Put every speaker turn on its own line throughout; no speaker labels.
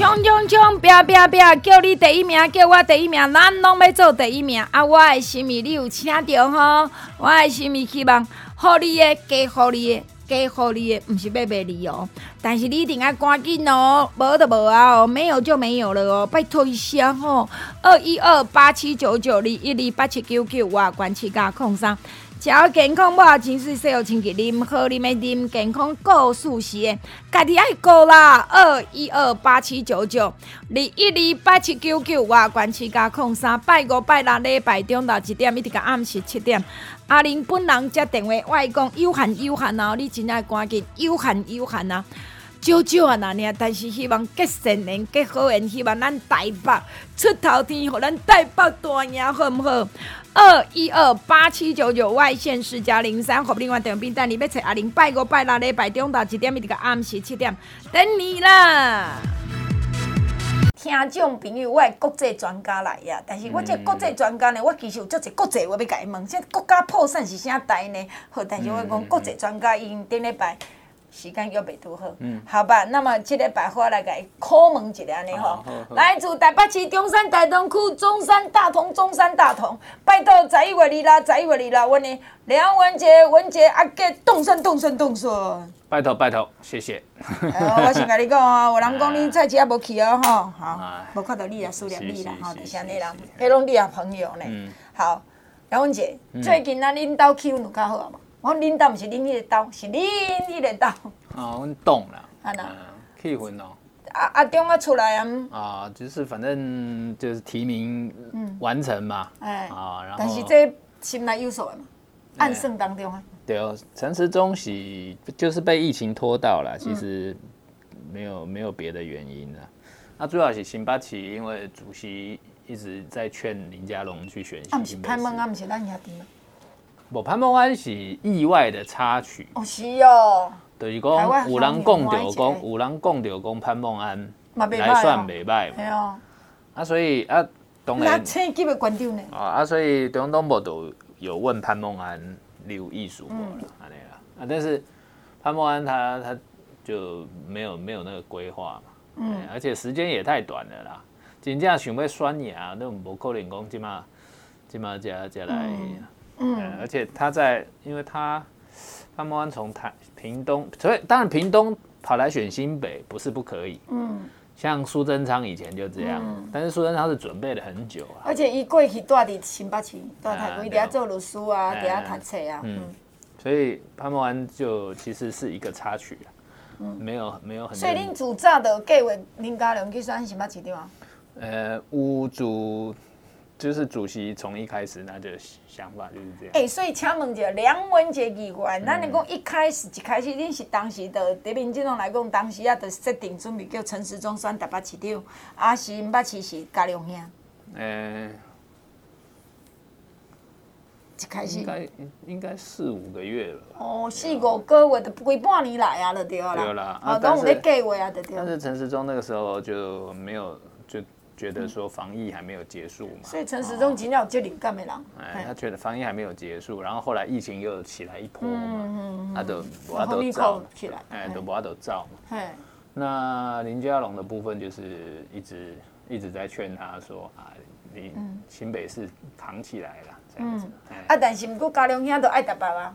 冲冲冲！拼拼拼！叫你第一名，叫我第一名，咱拢要做第一名。啊，我的心意你有听到吼？我的心意希望，好你的，加好你的，加好你的，不是要卖你哦。但是你一定要赶紧哦，无就无啊哦，没有就没有了哦。拜托一下吼，二一二八七九九二一二八七九九，我关七加空三。只要健康，我情绪需要清洁，啉好啉的啉，健康顾舒适，家己爱顾啦。二一二八七九九，二一二八七九九，我关七加空三，拜五拜六礼拜中昼一点，一直到暗时七点。阿玲本人接电话，我讲有限有限哦，你真爱赶紧，有限有限啊。少少啊，那呢？但是希望结善缘，结好缘，希望咱台北出头天，互咱台北大赢，好毋好？二一二八七九九外线四加零三，好另外电兵，但你要找阿玲拜五拜六礼拜中到几点？一直到暗时七点，等你啦！听众朋友，我系国际专家来呀，但是我这国际专家呢，我其实有足侪国际话要甲伊问，这国家破产是啥代呢？好，但是我讲国际专家因顶礼拜。时间约未拄好，嗯，好吧，那么这个百货来给考问一下呢吼，来自台北市中山大同区中山大同中山大同，拜托十一月二啦，十一月二啦，阮的梁文杰文杰阿哥动身动身动身，
拜托拜托，谢谢。
我先甲你讲哦，有人讲你菜市也无去哦，吼，好，无看到你啊，思念你啦，吼，就是安尼啦，迄拢你啊朋友呢，好，梁文杰，最近咱恁兜气氛有较好啊嘛？我恁兜毋是恁迄个兜，是恁迄个兜。
啊，阮懂啦。
安那？
气氛哦。
啊啊，中啊出来啊。
啊，就是反正就是提名完成嘛。哎。啊，然后。
但是这心内有数的嘛，暗算当中啊。
对哦，陈时中是就是被疫情拖到了，其实没有没有别的原因的。那主要是新北市，因为主席一直在劝林佳龙去选。
啊，不是开门啊，不是咱兄弟吗？
不，潘孟安是意外的插曲。
哦，是哦。
就是讲有人讲到讲，有人讲到讲潘孟安来算袂歹。
系哦。
啊，所以啊，当然。
那青级的官长呢？
啊啊，所以中东部都有问潘孟安留意书无啦，安尼啦。啊，但是潘孟安他他就没有没有那个规划嘛。嗯。而且时间也太短了啦，真正想要选赢，都无可能讲即马即马加加来。嗯，而且他在，因为他潘孟安从台屏东，所以当然屏东跑来选新北不是不可以。嗯，像苏贞昌以前就这样，嗯、但是苏贞昌是准备了很久啊。
而且伊过去住伫新北市，住台北，底下做律师啊，底下读册啊。嗯，
所以潘孟安就其实是一个插曲啊，嗯，没有没有很。
所以恁主早的计划林佳龙去选新北市对吗？
呃，屋主。就是主席从一开始那个想法就是这样。
哎、欸，所以请问一下梁文杰议员，咱你讲一开始一开始，恁是当时的对民进党来讲，当时啊，就设定准备叫陈时中选台北市长，啊是毋捌市是嘉良兄。呃，一开始应该
应该四五个月了。
哦，四五个月就规半年来啊，就对了。
对啦，
啊，都有在计划啊，对对。
但是陈时中那个时候就没有就。觉得说防疫还没有结束嘛，
所以陈时中今天有接领干没啦？
哎，他觉得防疫还没有结束，然后后来疫情又起来一波嘛，他都他都造起来，哎，都他都造嘛。那林佳龙的部分就是一直一直在劝他说啊，你新北市扛起来了这样子。
啊，但是不过嘉龙兄都爱台北啊。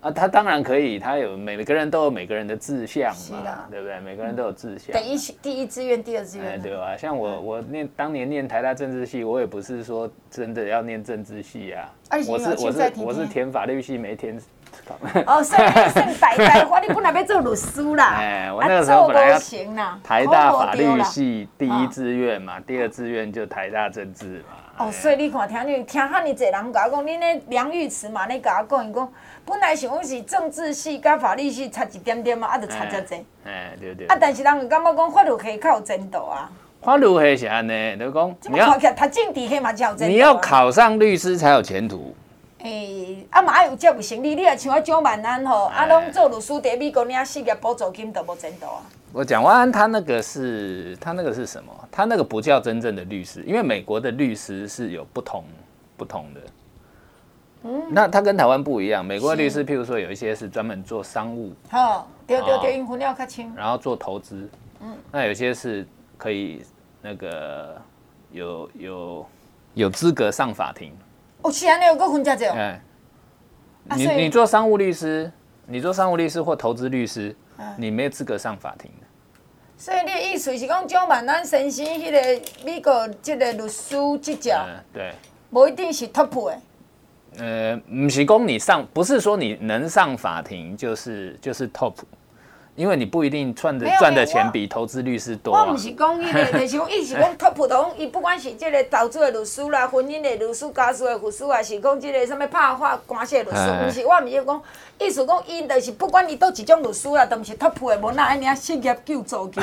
啊，他当然可以，他有每个人都有每个人的志向嘛，对不对？每个人都有志向。
第一第一志愿，第二志愿，
对吧？像我，我念当年念台大政治系，我也不是说真的要念政治系啊，我是我是我是填法律系，没填。
哦，所以你白白花，你本来要做律师啦。
哎，我那个时候本来要台大法律系第一志愿嘛，第二志愿就台大政治嘛。
哦，所以你看，听你听遐尼侪人甲我讲，恁咧梁玉慈嘛，咧甲我讲，伊讲本来想讲是政治系甲法律系差一点点嘛，啊，就差遮济。
哎，对对。
啊，但是人就感觉讲法律系较有前途啊。
法律系是安尼，就讲
你要读政治系嘛，才有前途。
你要考上律师才有前途。
诶，啊嘛爱有职业能力，你若像我蒋万安吼，啊，拢做律师，伫美国领失业补助金都无前途啊。
我蒋万安他那个是，他那个是什么？他那个不叫真正的律师，因为美国的律师是有不同不同的。嗯。那他跟台湾不一样，美国的律师，譬如说有一些是专门做商务。
好，对对对，因分了较清。
然后做投资。嗯。那有些是可以那个有有有资格上法庭。
哦，是安尼，有个分家者。
哎，你你做商务律师，你做商务律师或投资律师，你没有资格上法庭。
所以你的意思是讲，蒋万安先生迄个美国即个律师执照，
对，
无一定是 top 的。
呃，不是讲你上，不是说你能上法庭就是就是 top。因为你不一定赚的赚的钱比投资律师多，啊。
我不是讲伊个，就是讲伊是讲 top 的，伊不管是即个投资的律师啦，婚姻的律师，家事的律师，还是讲即个什么拍法官司的律师，不是，我唔是讲，意思讲伊就是不管你都一种律师啦，都不是 top 的，无那安尼啊失业救助金。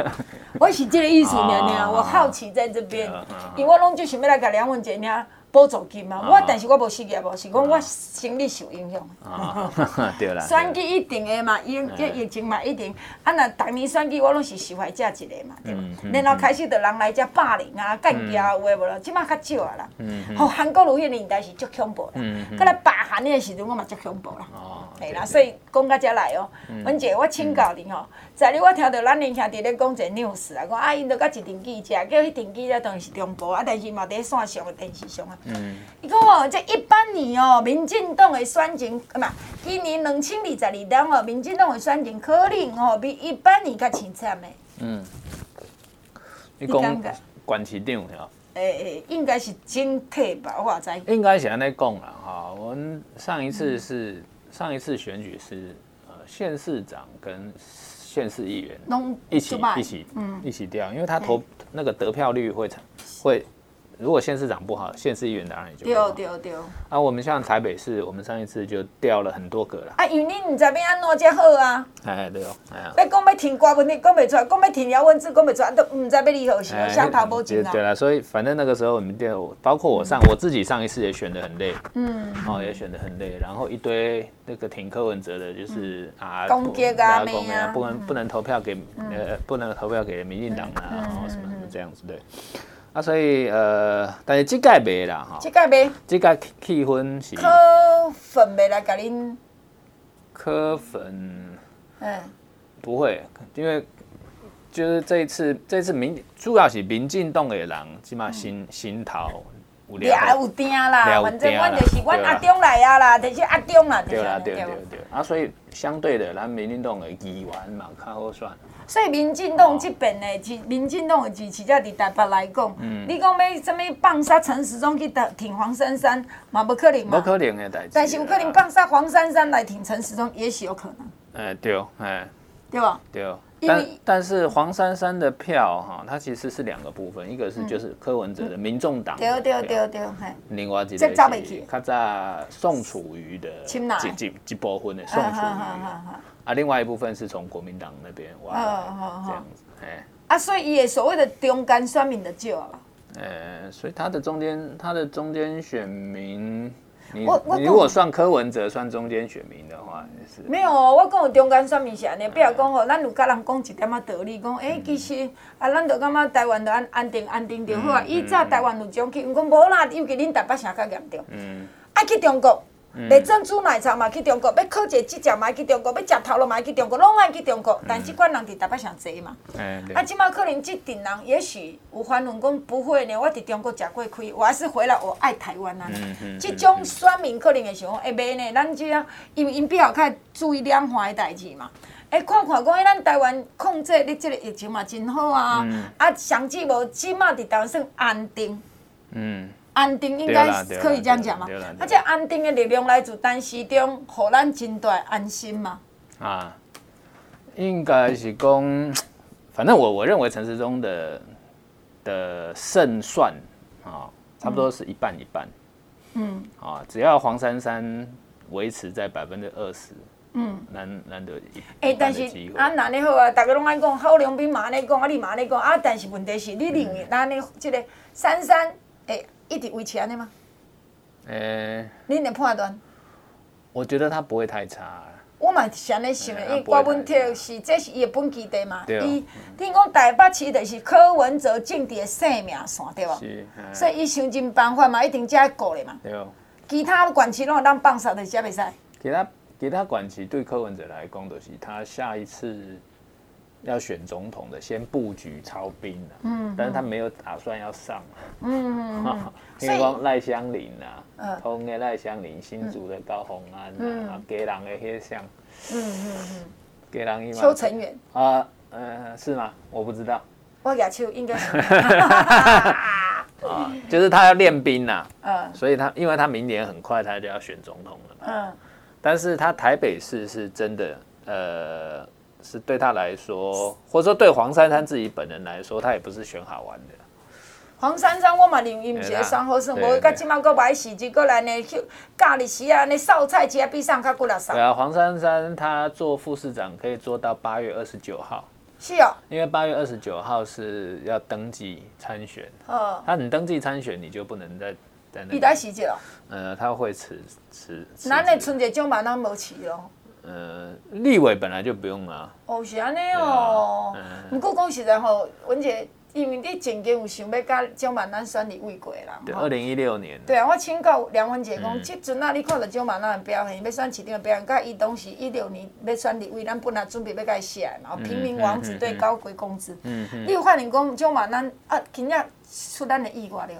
我是这个意思娘娘，我好奇在这边，因为我拢就想要来甲两问一下。补助金嘛，我但是我无失业无，是讲我生理受影响。
对啦。
选举一定的嘛，因疫疫情嘛一定。啊，那逐年选举我拢是受害者一个嘛，对吧？然后开始就人来遮霸凌啊、干架有诶无咯，即马较少啊啦。嗯吼，韩国瑜迄年代是足恐怖啦。佮来罢韩诶时阵，我嘛足恐怖啦。哦。系啦，所以讲到遮来哦，文姐，我请教你吼，昨日我听到咱林兄弟咧讲一个 news 啊，讲啊因都甲一阵记者，叫迄阵记者当然是中部啊，但是嘛伫线上的电视上啊。嗯，伊讲哦，这一八年哦，民进党的选情，啊嘛，今年两千二十二年哦，民进党的选情可能哦比一八年较凄惨的。嗯，
你讲管市长是吧？
诶诶，应该是整体吧，我知。
应该是安尼讲啦，哈，我们上一次是、嗯、上一次选举是呃县市长跟县市议员一起一起嗯一起掉，因为他投那个得票率会成会。如果县市长不好，县市议员当然也就不好。对对对。啊，我们像台北市，我们上一次就掉了很多个了。
啊，因为你唔知要安怎才好啊。
哎，对哦。
要讲要停瓜问题，讲不出来；讲要停姚文智，讲不出来，都唔知要如何是想头无钱啊。
对了，所以反正那个时候我们掉，包括我上我自己上一次也选的很累。嗯。哦，也选的很累，然后一堆那个挺柯文哲的，就是啊，
攻击啊，
不能不能投票给呃，不能投票给民进党啊，然后什么什么这样子对。啊，所以呃，但是这届袂啦吼，
这届没，
这届气氛是。
科粉没来甲恁。
科粉，嗯，不会，因为就是这一次，这一次民主要是民进党的人，起码心心头有了
有定啦，反正阮就是阮阿中来啊啦，就是阿中啦，
对啦对对对，啊，所以相对的，咱民进党的议员嘛较好选。
所以民进党这边的支，民进党的支持者伫台北来讲，嗯、你讲要什么放杀陈时中去挺黄珊珊，嘛不可能嘛？
不可能的代志。
但是有可能放杀黄珊珊来挺陈时中，也许有可能。
哎，对，哎，
对吧？
对。但但是黄珊珊的票哈，它其实是两个部分，一个是就是柯文哲的民众党。
对对对对，
另外一个是他在宋楚瑜的一一一部分的宋楚瑜。啊，另外一部分是从国民党那边挖的，这样子，哎，
啊，所以也所谓的中间选民的少了，
呃，所以他的中间，他的中间选民，你你如果算柯文哲算中间选民的话，也是。
没有哦，我讲中间选民是安尼，比如讲吼，咱有甲人讲一点仔道理，讲，诶，其实啊，咱就感觉台湾就安安定安定就好啊，以早台湾有种去，讲无啦，尤其恁台北城较严重，嗯，爱去中国。卖珍珠奶茶嘛去中国，要考一个执照嘛去中国，要食头路嘛去中国，拢爱去中国。但即款人伫台北上济嘛。啊，即马可能即阵人也许有反论讲不会呢，我伫中国食过亏，我还是回来我爱台湾啊。即种选民可能会想讲，会袂呢？咱即啊，因为因比较较注意两岸的代志嘛。哎，看看讲，咱台湾控制你即个疫情嘛真好啊。啊，上至无即马伫台湾算安定。嗯。安定应该可以这样讲嘛？而且安定的力量来自陈时中，让咱真大安心嘛。啊，
应该是讲，反正我我认为陈时中的的胜算啊，差不多是一半一半。嗯，啊，只要黄珊珊维持在百分之二十，嗯，难难得一。哎、
欸，但是啊，那你好啊，大家拢爱讲，郝龙斌嘛咧讲，啊，你嘛咧讲啊，但是问题是你认为，那你这个珊珊会一直维持安尼吗？诶、欸，你的判断？
我觉得他不会太差。
我嘛是安尼想的，因为郭文铁是这是伊的本基地嘛，伊听讲台北市就是柯文哲政治的生命线，对无？是，所以伊想尽办法嘛，一定才会过的嘛。对。其他管区拢会当放手的，遮袂使。
其他其他管区对柯文哲来讲，就是他下一次要选总统的，先布局操兵了。嗯。但是他没有打算要上。嗯因为讲赖香林啊。通的赖香林，新竹的高虹安，啊，给人的迄像，嗯嗯嗯，给人伊嘛，
邱成远
啊，嗯，是吗？我不知道，
我亚秋应该是，
啊，就是他要练兵呐，嗯，所以他，因为他明年很快他就要选总统了嘛，嗯，但是他台北市是真的，呃，是对他来说，或者说对黄珊珊自己本人来说，他也不是选好玩的。
黄珊珊，我嘛认为伊毋是个双好算，无甲即马阁买四季，阁来呢去，咖喱丝啊，那烧菜只比上较过来少。
对啊，黄珊珊她做副市长可以做到八月二十九号。
是哦。
因为八月二十九号是要登记参选。哦。他你登记参选，你就不能再在那。
一代时节哦。
呃，他会辞辞。
咱的春节就嘛，那无辞咯。
呃，立委本来就不用啊。
哦，是安尼哦。嗯。不过讲实在吼，文姐。因为你曾经有想要甲蒋万安选立委过啦，
对，二零一六年。
对啊，我请教梁文杰讲，即阵啊，你看到蒋万安的表现，要选市长的表现，甲伊当时一六年要选立委，咱本来准备要甲伊写嘛，平民王子对高贵公子。嗯嗯。你有发现讲蒋万安啊，今日出咱的意外了？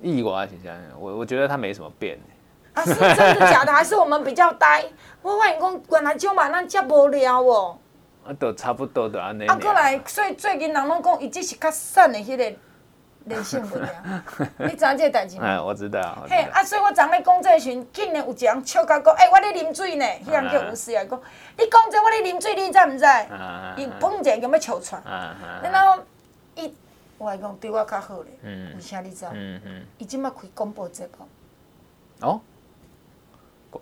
意外是这样，我我觉得他没什么变。
啊，是真的假的？还是我们比较呆？我发现讲，原来蒋万安这么无聊哦。
啊，都差不多的安尼。
啊，过来，所以最近人拢讲，伊只是较瘦的迄个连胜文啊。你知影这个代志吗？
哎，我知道。
嘿，啊，所以我昨咧讲这时，竟然有一人笑甲讲，哎，我咧啉水呢。迄人叫吴思啊，讲，你讲这我咧啉水，你知毋知？伊蹦者咁要笑出来。然后伊，我来讲对我较好咧。嗯。为啥你知？嗯嗯。伊即马开广播节目。哦。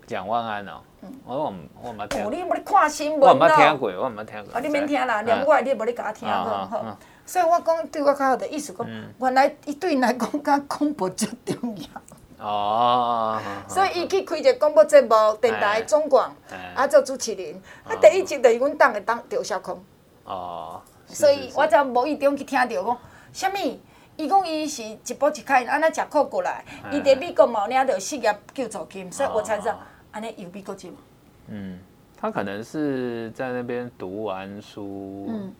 蒋万安哦。我我我冇听。
你冇看新闻
咯？我冇听过，我冇听过。
啊，你免听啦，连我你也无咧甲我听过。所以我讲对我较好的意思讲，原来伊对因来讲，甲广播最重要。哦。所以伊去开一个广播节目，电台中广，啊做主持人，啊第一集就是阮党的党赵小康。哦。所以我才无意中去听到讲，什物？伊讲伊是一步一开，安尼食苦过来，伊伫美国嘛领到失业救助金，所以我才知道。安尼有比过去吗？
嗯，他可能是在那边读完书，嗯、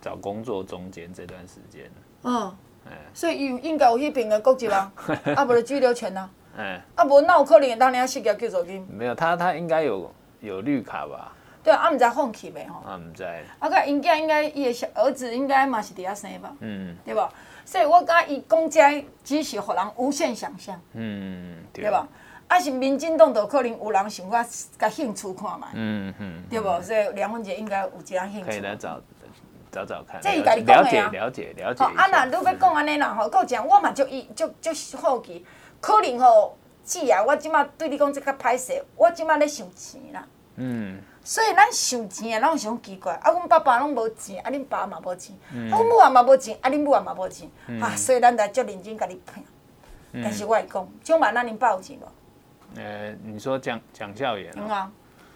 找工作中间这段时间。嗯，哎，
所以有应该有迄边的国籍 啊，啊，无就居留权啊。哎，啊，无那有可能当领失业救助金？
没有，他他应该有有绿卡吧？
对啊，啊，毋知放弃未吼？
啊，毋知。
啊，个应该应该伊的小儿子应该嘛是伫遐生吧？嗯，对吧？所以我感觉伊讲这只是互人无限想象。嗯，对吧？啊，是民进党都可能有人想法甲兴趣看嘛，嗯嗯，对无？所以梁文杰应该有一人兴趣。
可以来找找找看。
这伊家己讲的啊。
了解了解了解。
啊，那你要讲安尼啦吼，够讲我嘛就伊就就好奇，可能吼，姐啊，我即马对你讲这较歹势，我即马咧想钱啦。嗯。所以咱想钱啊，拢想奇怪，啊，阮爸爸拢无钱，啊，恁爸嘛无钱，啊，阮母也嘛无钱，啊，恁母也嘛无钱，啊，所以咱才足认真甲你拼。但是我会讲，蒋万安恁爸有钱无？
呃，你说蒋蒋孝严
啊？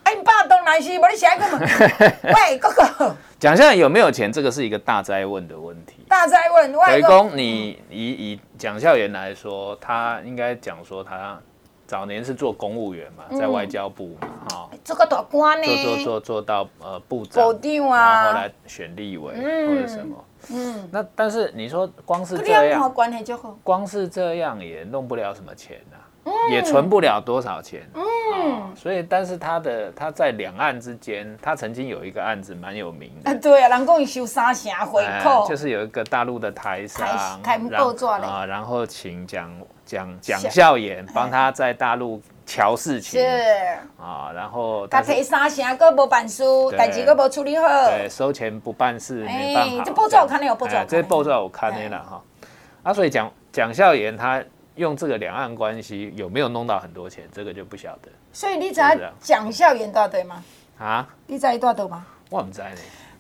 哎，你爸当然是，无你写个嘛？喂，哥哥，
蒋孝严有没有钱？这个是一个大灾问的问题。
大灾问，
外公，你以以蒋孝严来说，他应该讲说他早年是做公务员嘛，在外交部嘛，哈，
做个大官呢，
做做做做到呃部长，然后来选立委或者什么，嗯，那但是你说光是这样，光是这样也弄不了什么钱啊。也存不了多少钱，嗯，哦、所以但是他的他在两岸之间，他曾经有一个案子蛮有名的，
啊，对啊，人讲伊收三成回扣，
呃，就是有一个大陆的台商，啊，然后请蒋蒋蒋孝严帮他在大陆乔事情，是啊，然后
他赔三成，阁无办事，代志阁无处理好，
对，收钱不办事，没办法，
这报纸我看了有报纸，
这报纸我看了哈，啊，所以蒋蒋孝严他。用这个两岸关系有没有弄到很多钱，这个就不晓得。
所以你知道蒋孝严大队吗？
啊？
你知大队吗？
我唔知呢。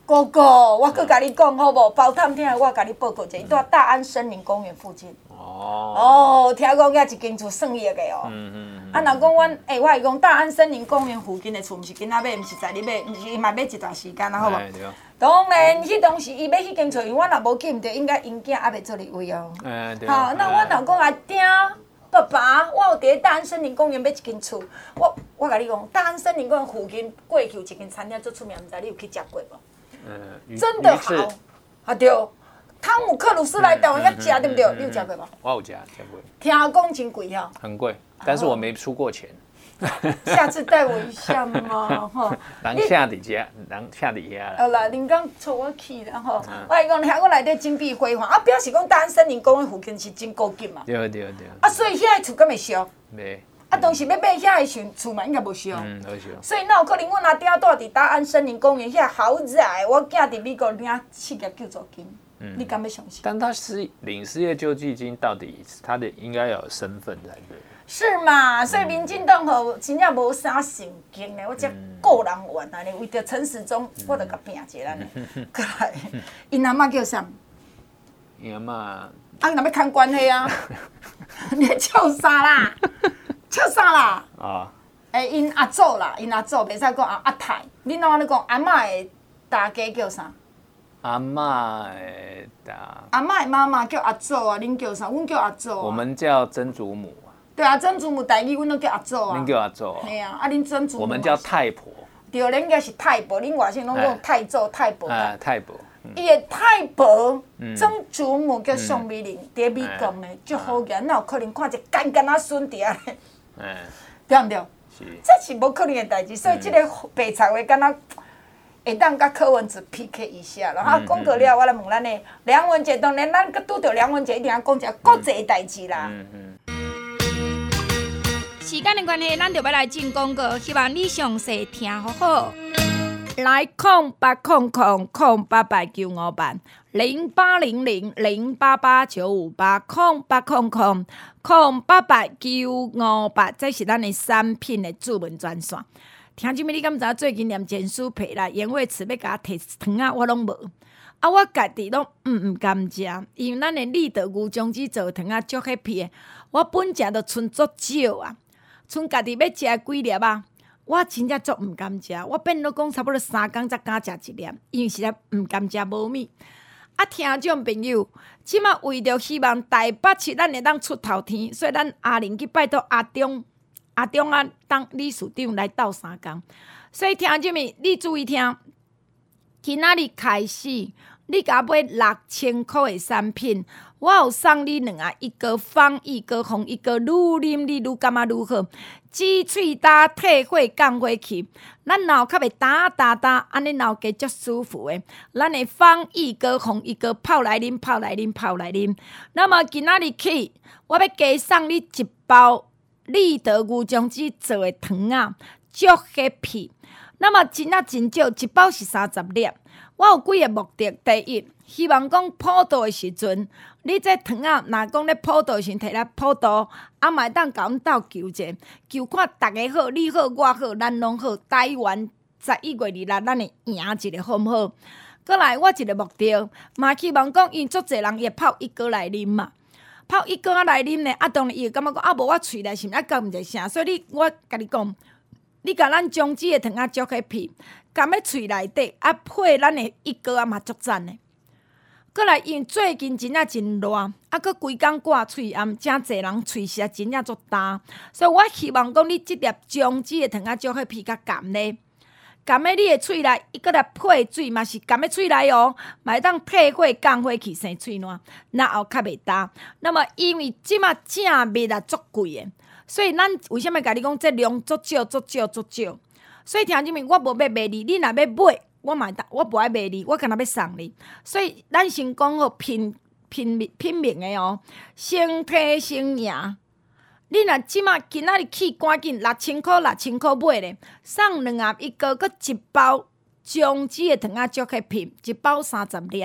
哥哥，我搁甲你讲好无？包探听，我甲你报告一下，伊在大安森林公园附近。哦。哦，听讲遐一间厝算亿个哦。嗯嗯。啊，若讲阮，诶，我系讲大安森林公园附近的厝，毋是今仔买，毋是在你买，毋是伊嘛买一段时间啊，好无？当然，迄当时伊买迄间厝，因为我若无记毋对，应该因囝还未做立位哦。嗯，对。好，那我若讲阿爹、爸爸，我有伫大安森林公园买一间厝，我我甲你讲，大安森林公园附近过去有一间餐厅最出名，毋知你有去食过无？嗯，真的好，啊对，汤姆克鲁斯来台湾遐食对不对？你有食过无？
我有食，食过。
听讲真贵哦。
很贵，但是我没出过钱。
下次带我一下嘛，吼。
人下底家，人下底下啦。
好啦，恁讲带我去啦，吼。我讲你睇我内底金碧辉煌，啊，表示讲大安森林公园附近是真高级嘛。
对对对。
啊，所以遐个厝敢会烧？
没。
啊，当时要买遐个厝厝嘛，应该无烧。
嗯，无烧。
所以那有可能阮阿爹住伫大安森林公园遐豪宅，我囝伫美国领企业救助金，你敢要相信？
但他是领失业救济金，到底他的应该要有身份才对。
是嘛？所以民进党吼真正无啥神经嘞，我只个人玩啊！你为着陈时中，我着甲拼一下呢。过来，因阿嬷叫啥？
因阿嬷啊，
若要看关系啊？你笑啥啦？笑啥啦？啊！诶，因阿祖啦，因阿祖袂使讲阿阿太。你哪会讲阿嬷的大家叫啥？
阿嬷的大。
阿嬷的妈妈叫阿祖啊，恁叫啥？阮叫阿祖。
我们叫曾祖母。
对啊，曾祖母代志，阮拢叫阿祖啊。
恁叫阿祖。
系啊，啊恁曾祖母。
我们叫太婆。
对，恁应该是太婆，恁外省拢讲太祖、太婆。
啊，太婆。
伊的太婆，曾祖母叫宋美龄，伫美国的，足好个，哪有可能看一个干干仔孙伫啊 对毋对？是。这是无可能的代志，所以即个白贼话敢若会当甲柯文哲 PK 一下，然后讲过了，我来问咱的梁文杰，当然咱搁拄着梁文杰，一定要讲一下国际的代志啦。嗯嗯。时间的关系，咱就要来进广告，希望你详细听好好。来空八空空空八八九五八零八零零零八八九五八空八空空空八八九五八，这是咱的产品的主文专线。听真咪？你敢知最近念简书皮啦？因为吃要甲摕糖啊，我拢无啊，我家己拢毋毋甘食，因为咱的立德牛浆子做糖啊，足迄片，我本食都剩足少啊。剩家己要食几粒啊？我真正足毋甘食，我变老讲差不多三工才敢食一粒，因为实在毋甘食无米。啊，听众朋友，即马为着希望台北市咱会当出头天，所以咱阿玲去拜托阿中，阿中啊当理事长来斗三工。所以听众们，你注意听，今仔日开始，你甲买六千块的产品。我有送你两个，一个方，一个防疫，一个愈啉你愈感觉愈好。挤喙焦退火降火气，咱脑壳会打打打，安尼脑壳足舒服诶。咱诶方，一个防疫，一个泡来啉，泡来啉，泡来啉。那么今仔日起，我要加送你一包立德牛浆子做诶糖啊，足黑皮。那么真啊真少，一包是三十粒。我有几个目的，第一，希望讲普渡诶时阵。你这糖啊，若讲咧普渡时摕来普渡，啊，嘛会当甲阮斗求者，求看逐个好，你好我好，咱拢好。台湾十一月二日，咱会赢一个好毋好？过来，我一个目标，嘛希望讲，因足侪人会泡一哥来啉嘛，泡一哥来啉呢，啊，当然伊会感觉讲，啊，无我喙内是毋是啊，讲毋着啥，所以你我甲你讲，你甲咱中资的糖啊，足起皮，含喺喙内底，啊，配咱的一哥啊，嘛足赞的。过来，因最近真正真热，啊，搁规工挂喙暗，真侪人喙舌真正足焦，所以我希望讲你即粒姜子的糖仔就去皮较甘咧，甘咧你的喙内，伊搁来配水嘛是甘咧喙内哦，嘛会当退火降火去生喙烂，然后较袂焦。那么因为即马正蜜啊足贵的，所以咱为虾米甲你讲这量足少足少足少？所以听啥物，我无要卖你，你若要买。我买单，我不爱卖你，我干那要送你。所以咱先讲好拼拼命拼命的哦，先提先赢。你若即马今仔日去赶紧六千块六千块买咧，送两盒一个，搁一包姜子的糖仔，足去拼，一包三十粒。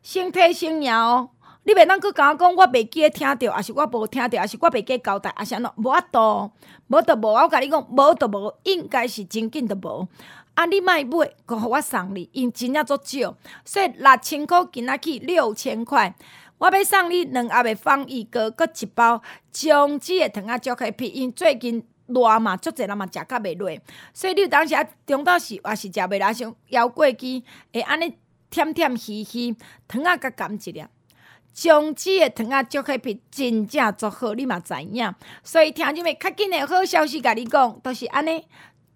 先提先赢哦，你袂当阁甲我讲，我袂记听着，还是我无听着，还是我袂记交代，还是安怎？无法度，无就无。我甲你讲，无就无，应该是真紧就无。啊，你莫买，阁互我送你，因真正足少，所以六千箍今仔起六千块，我要送你两盒的放逸哥，阁一包姜子的糖仔巧克力，因最近热嘛，足侪人嘛食甲袂落，所以你有当时啊，中昼时还是食袂来，像犹过期，会安尼甜甜稀稀，糖仔较甘一粒。姜子的糖仔巧克力真正足好，你嘛知影。所以听入面较紧的好消息，甲你讲，都是安尼，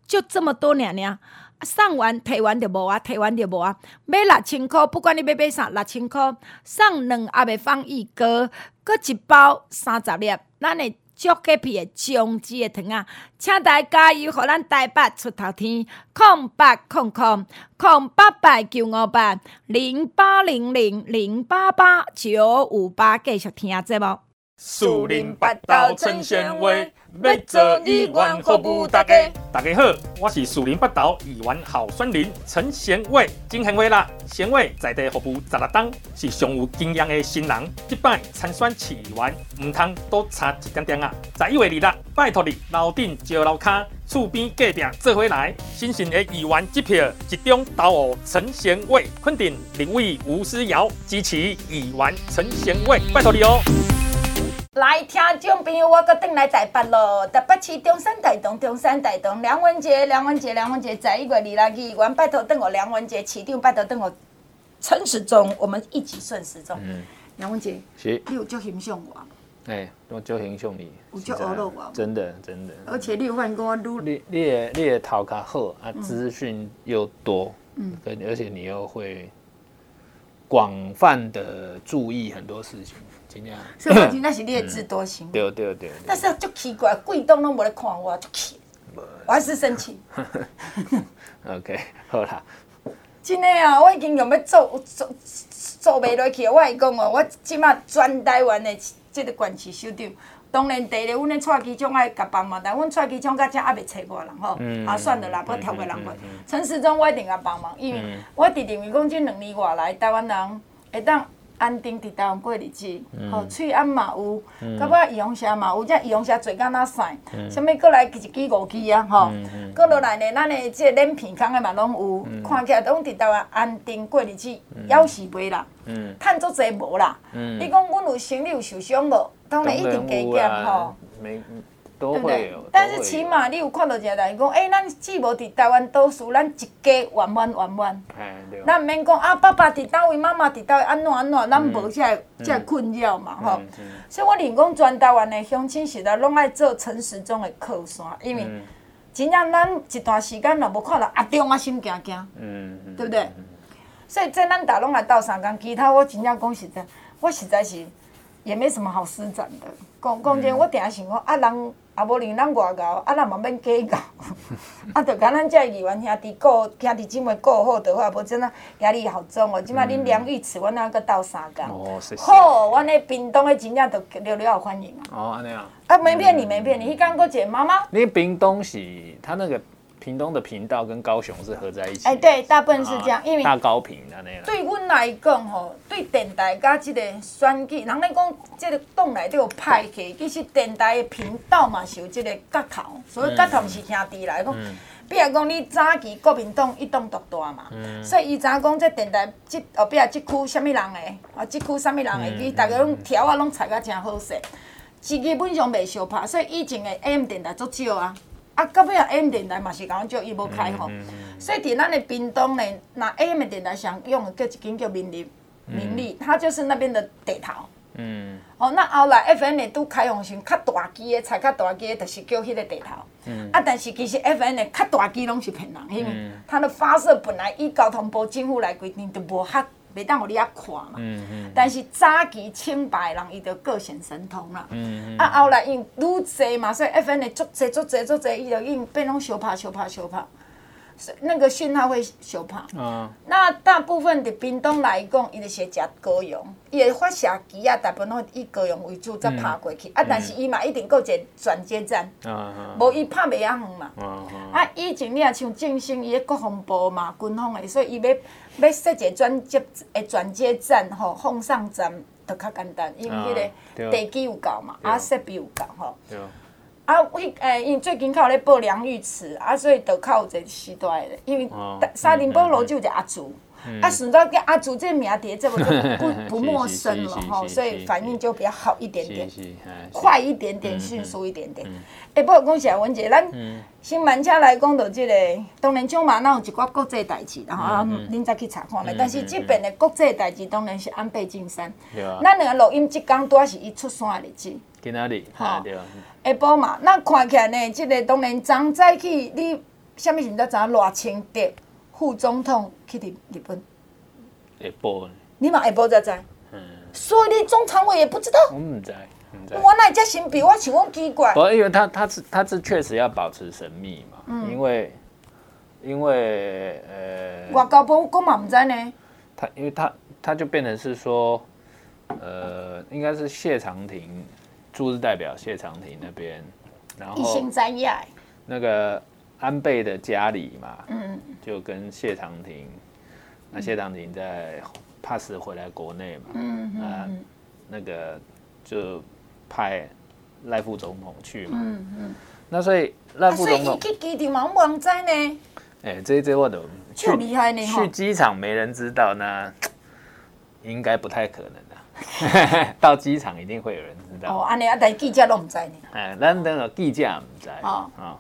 就这么多尔尔。送完摕完就无啊，摕完就无啊。买六千箍，不管你要买啥，六千箍送两盒的放一哥，搁一包三十粒，咱的巧克力的姜子的糖仔，请大家加油，互咱台北出头天，空八空空空八八九五八零八零零零八八九五八，继续听节目。
树林八岛陈贤伟，要做议员服务大家。大家好，我是树林八岛议员候选人陈贤伟，真贤伟啦！贤伟在地服务十六档，是上有经验的新人。这摆参选市议员，唔通多差一点点啊！十一月二日，拜托你楼顶石楼卡，厝边隔壁做回来。新兴的议员一票集中投我陈贤伟，肯定立委吴思瑶，支持议员陈贤伟，拜托你哦。
来，听众朋友，我搁转来台北咯。台北市中山台东，中山台东，梁文杰，梁文杰，梁文杰，十一月二日议员拜托等我，梁文杰市长拜托等我，陈时中，我们一起顺时钟。嗯，梁文杰，是，你有足欣赏我。
哎、欸，我足欣赏你。
有足娱乐我。
真的，真的。
而且你有发现我录，
你你的你的头壳好啊，资讯又多，嗯，而且你又会广泛的注意很多事情。
所以我真的是劣质多心。
对对对。
但是就奇怪，贵东拢无来看我，就气，我还是生气。
OK，好啦。
真的啊，我已经用要做做做袂落去，我来讲哦，我即马全台湾的这个县市首长，当然第一个，阮的蔡其昌爱甲帮忙，但阮蔡其昌到这还袂找我人吼，嗯、啊算了啦，不挑个人问。陈、时中我一定甲帮忙，因为我直认为讲这两年外来，台湾人会当。安定伫台湾过日子，吼，翠安嘛有，到尾义雄社嘛有，这义雄社做甲若屎，啥物过来一支五支啊，吼，过落来呢，咱的即个脸皮空的嘛拢有，看起来拢伫台湾安定过日子，夭是袂啦，趁足济无啦，你讲阮有生理有受伤无？当然一定加减吼。
对不对？
但是起码你有看到一个人讲，哎，咱既无伫台湾读书，咱一家圆满圆满。哎，对。咱毋免讲啊，爸爸伫倒位，妈妈伫倒位，安怎安怎，咱无遮遮困扰嘛，吼。所以我连讲全台湾的乡亲时代拢爱做陈时中的靠山，因为真正咱一段时间若无看到阿中啊，心惊惊。嗯。对不对？所以这咱大拢来斗相共，其他我真正讲实在，我实在是也没什么好施展的。讲讲真，我定下想讲啊人。啊，无令咱外交，啊，咱嘛免计较，啊，着甲咱遮议员兄弟顾兄弟姊妹顾好着好，无真啊压力好重哦。即摆恁梁玉慈，阮哪阁斗相共？哦，谢谢。好，阮迄屏东诶真正着了了欢迎啊。哦，安尼啊。啊，没骗你，没骗你。迄工搁一个妈妈。你
屏东是他那个。屏东的频道跟高雄是合在一起。
哎，对，大部分是这样，因为
大高频的那样。
对阮来讲吼，对电台甲这个选举，人咧讲这个党内都有派系，其实电台的频道嘛是有这个角头，所以角头是兄弟来讲。比如讲你早期国民党一党独大嘛，所以伊知影讲这电台这后壁这区什么人诶，啊，这区什么人诶，伊大家拢条啊，拢采个真好势，是基本上袂相拍，所以以前的 AM 电台足少啊。啊，到尾啊，AM 电台嘛是讲叫伊无开放，所以伫咱的屏东呢，那 AM 的电台上用的叫一间叫民立，民立，它就是那边的地头。嗯。哦，那后来 FM 呢拄开放成，较大机的，才较大机的，就是叫迄个地头。嗯。啊，但是其实 FM 呢较大机拢是骗人，因为它的发射本来以交通部政府来规定，就无较。袂当互你遐看嘛，嗯嗯、但是早期清白人伊就各显神通啦。嗯嗯、啊后来因愈济嘛，所以 FN 的足济足济足济，伊就因变拢相拍相拍相拍，那个讯号会小拍。嗯、那大部分伫冰冻来讲，伊就是食高雄，伊的发射机啊，大部分拢以高雄为主，再拍过去。嗯、啊，但是伊嘛一定搁一个转接站，无伊、嗯、拍袂遐远嘛。嗯嗯、啊，以前你也像正兴伊个国防部嘛，军方的，所以伊要。要设一个转接诶转接站吼，放上站就较简单，因为迄个地基有够嘛，啊设备有够吼。对。啊，迄诶，因为最近较有咧报梁玉池，啊，所以就靠有一个时代的，因为沙林波楼就有阿祖。啊，顺道跟阿祖这名碟，这么不不陌生了吼，所以反应就比较好一点点，快一点点，迅速一点点。哎，不过讲起来，文姐，咱新闻车来讲到这个，当然像嘛，那有一寡国际代志，然后恁再去查看咧。但是这边的国际代志当然是安倍晋三。咱两个录音这刚拄是伊出山的日子。
去哪里？哈，对。
下晡嘛，那看起来呢，这个当然昨早去，你什么时阵知影赖清德？副总统去日日本，
下晡，
你嘛下晡才知，嗯，所以你中常委也不知道，
我唔知，
我那这神秘，我想讲奇怪，
不，因为他他是他是确实要保持神秘嘛，嗯，因为因为呃，
外交部讲嘛唔知呢，
他因为他他就变成是说，呃，应该是谢长廷驻日代表谢长廷那边，然后一
心在亚，
那个。安倍的家里嘛，嗯，就跟谢长廷，那谢长廷在 pass 回来国内嘛，嗯啊，那个就派赖副总统去嘛，嗯嗯，那所以赖副总统
去机场嘛，我唔知呢，
哎，这这我都
去厉害呢，
去机场没人知道，那应该不太可能的，到机场一定会有人知道。
哦，安尼啊，但记者都唔知呢，
哎，咱等个记者唔知，哦啊。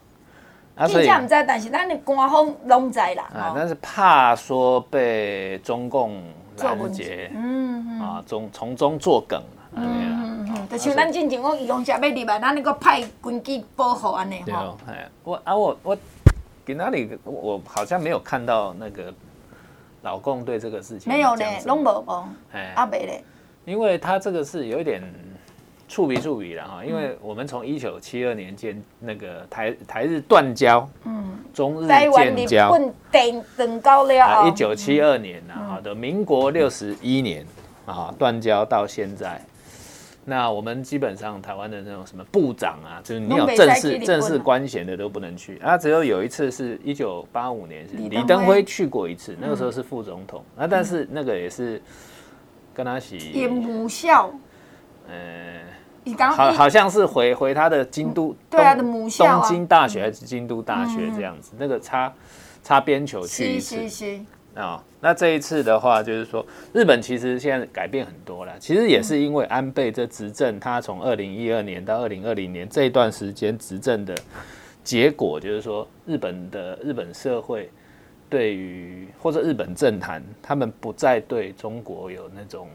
记者唔知，但是咱的官方拢知啦。
啊，但是怕说被中共拦截，嗯啊，从从中作梗，嗯嗯嗯，
就像咱之前讲，伊用啥要入来，咱那个派军机保护安尼吼。
哎，我啊我我，给哪里？我好像没有看到那个老共对这个事情。
没有呢，拢无无。哎，阿伯嘞，
因为他这个是有一点。触鼻触鼻了哈，因为我们从一九七二年建那个台台日断交，嗯，中日建交，
等等高了。啊，
一九七二年呐，好的，民国六十一年啊，断交到现在，那我们基本上台湾的那种什么部长啊，就是你有正式正式官衔的都不能去。啊，只有有一次是一九八五年是李登辉去过一次，那个时候是副总统，那但是那个也是跟他是
也母校，
嗯。好，好像是回回他的京都，
对啊的母校
东京大学还是京都大学这样子，那个擦擦边球去一次。啊。那这一次的话，就是说日本其实现在改变很多了，其实也是因为安倍这执政，他从二零一二年到二零二零年这一段时间执政的结果，就是说日本的日本社会对于或者日本政坛，他们不再对中国有那种。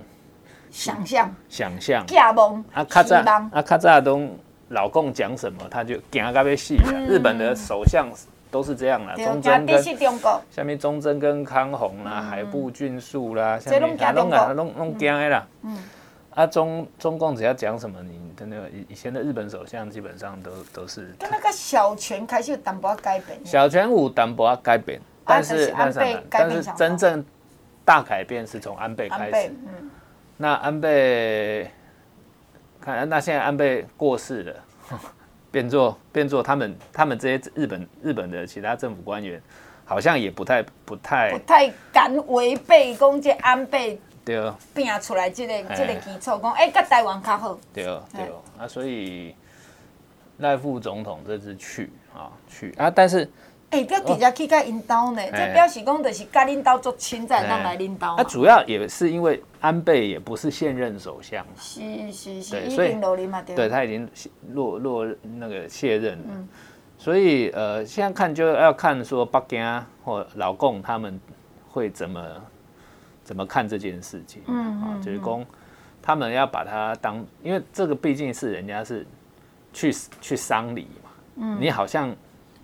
想象，
想象，
假梦，
啊，卡扎，啊，卡扎东老共讲什么，他就讲个别戏。日本的首相都是这样啦，中曾跟下面中曾跟康弘啦，海部俊树啦，下面啊，拢啊，拢拢惊的啦。嗯，啊，中中共只要讲什么，你的那个以以前的日本首相基本上都都是。
跟那个小泉开始有淡薄改变。
小泉有淡薄改变，但是但是但是真正大改变是从安倍开始。嗯。那安倍，看那现在安倍过世了，变做变做他们他们这些日本日本的其他政府官员，好像也不太不太
不太敢违背公这安倍对哦，变出来这个这个基础讲哎，跟台湾较好
对哦对哦啊，所以赖副总统这次去啊去啊，但是。
哎，不要直接去甲领导呢？这表示讲，就是甲领导做亲在让来领导。
那主要也是因为安倍也不是现任首相，
是是是，已经落任嘛？
对，对他已经落落那个卸任了。所以呃，现在看就要看说北京或老共他们会怎么怎么看这件事情。嗯啊，就是公他们要把他当，因为这个毕竟是人家是去去丧礼嘛。嗯，你好像。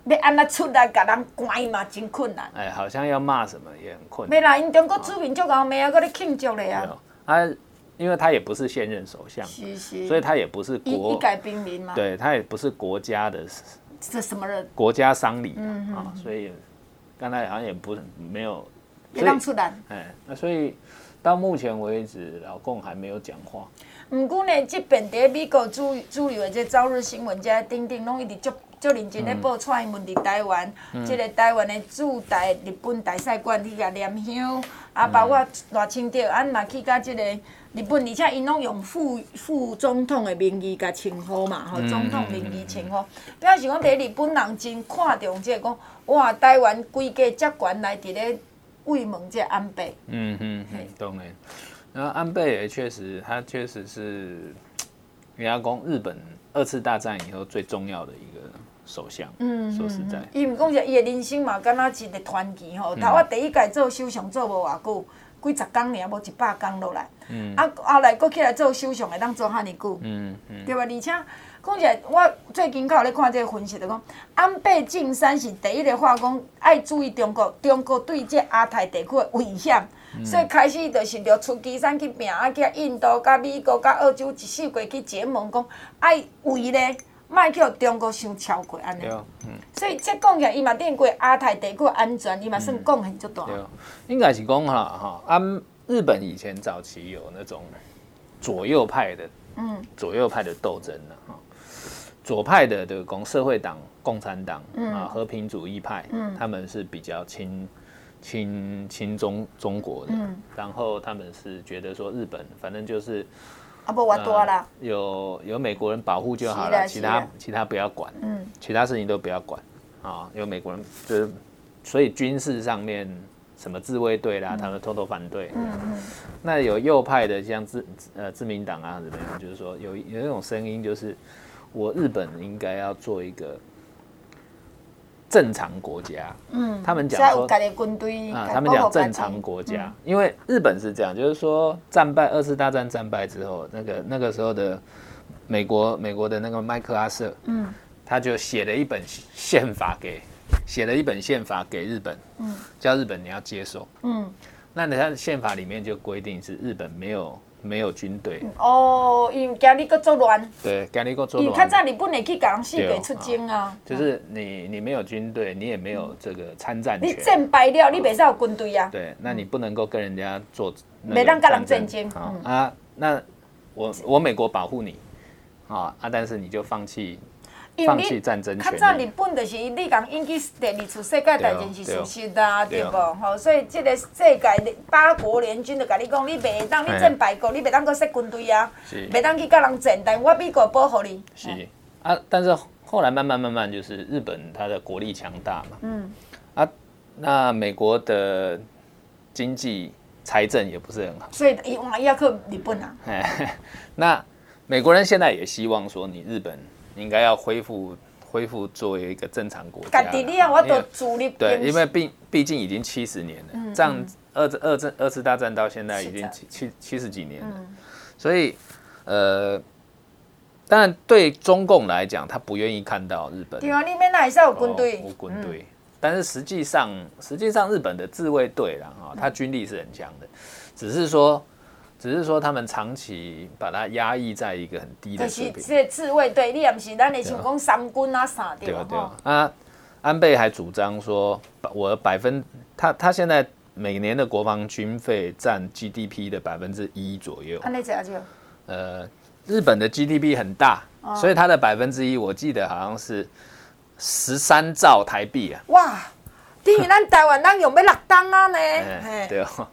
要安那出来，甲人关嘛，真困难。
哎，好像要骂什么也很困难。
没啦，因中国出面就搞没啊，搁咧庆祝咧啊。
啊，因为他也不是现任首相，是是，所以他也不是国
一改兵临嘛。
对，他也不是国家的，
这什么人？
国家丧礼啊，所以刚才好像也不没有。
别让出来。
哎，那所以到目前为止，老共还没有讲话。
不过呢，这边在美国主主流的这朝日新闻，这钉钉拢一直就。足认真咧报蔡英文伫台湾，即、嗯、个台湾的驻台日本大使馆去甲念香，啊，包括偌清德，俺嘛去甲即个日本，而且因拢用副副总统的名义甲称呼嘛，吼，总统名义称呼，表示讲伫日本人真看重即个讲，哇，台湾规格遮悬来伫咧慰问即个安倍。
嗯嗯嗯，当然，然后安倍也确实，他确实是，人家讲日本二次大战以后最重要的一个首相。嗯，说实在，
伊毋讲者伊的人生嘛，敢若一个传奇吼。头我第一届做首相做无偌久。几十工尔，无一百工落来，嗯、啊后来阁起来做首相会当做遐尼久，嗯嗯、对吧？而且讲起来，我最近较有咧看即个分析，就讲安倍晋三是第一个话讲爱注意中国，中国对这亚太地区的危险，嗯、所以开始就是着出奇山去拼，啊，去印度、甲美国、甲澳洲一四过去结盟，讲爱围咧。莫叫中国伤超过安尼，嗯、所以这讲起来，伊嘛顶过亚太地区安全，伊嘛算贡献足大。
应该是讲哈哈，安日本以前早期有那种左右派的，嗯，左右派的斗争的哈，左派的的讲社会党、共产党啊，和平主义派，嗯，他们是比较亲亲亲中中国的，嗯、然后他们是觉得说日本反正就是。
啊不，我多了。
有有美国人保护就好了，其他其他不要管。嗯，其他事情都不要管。啊，有美国人就是，所以军事上面什么自卫队啦，他们偷偷反对。嗯嗯。那有右派的，像自呃自民党啊，怎么样？就是说有有一种声音，就是我日本应该要做一个。正常国家，嗯，他们讲说啊，他们讲正常国家，因为日本是这样，就是说战败二次大战战败之后，那个那个时候的美国美国的那个麦克阿瑟，嗯，他就写了一本宪法给写了一本宪法给日本，嗯，叫日本你要接受，嗯，那他的宪法里面就规定是日本没有。没有军队
哦，因为惊你个作乱。
对，惊你个作乱。
因为较早日本会去讲西北出征啊。
就是你，你没有军队，你也没有这个参战权。
你战败了，你袂使有军队啊。
对，那你不能够跟人家做。
袂当跟人战争。
啊，那我我美国保护你，啊啊，但是你就放弃。放弃战争。较
早日本就是你讲引起第二次世界大战是事实啊，对不？吼，所以这个世界八国联军就甲你讲，你袂当你战败国，你袂当搁设军队啊，袂当去甲人战，但我美国保护你。
是啊，但是后来慢慢慢慢就是日本它的国力强大嘛，嗯，啊，那美国的经济财政也不是很好，
所以伊往要靠日本啊。
那美国人现在也希望说你日本。应该要恢复恢复作为一个正常国家。对，因为毕毕竟已经七十年了，这样二战二战二次大战到现在已经七七七十几年了，所以呃，当然对中共来讲，他不愿意看到日本。
对啊，里面那还是有军队。
有军队，但是实际上实际上日本的自卫队啦哈，他军力是很强的，只是说。只是说他们长期把它压抑在一个很低的水平。
是这自卫队，你也不是咱的像讲三军啊啥的。对对
啊，安倍还主张说，我百分他他现在每年的国防军费占 GDP 的百分之一左右。
安内怎样就。
呃，日本的 GDP 很大，哦、所以它的百分之一，我记得好像是十三兆台币啊。
哇，等于咱台湾人用要六档啊呢。
欸、对哦。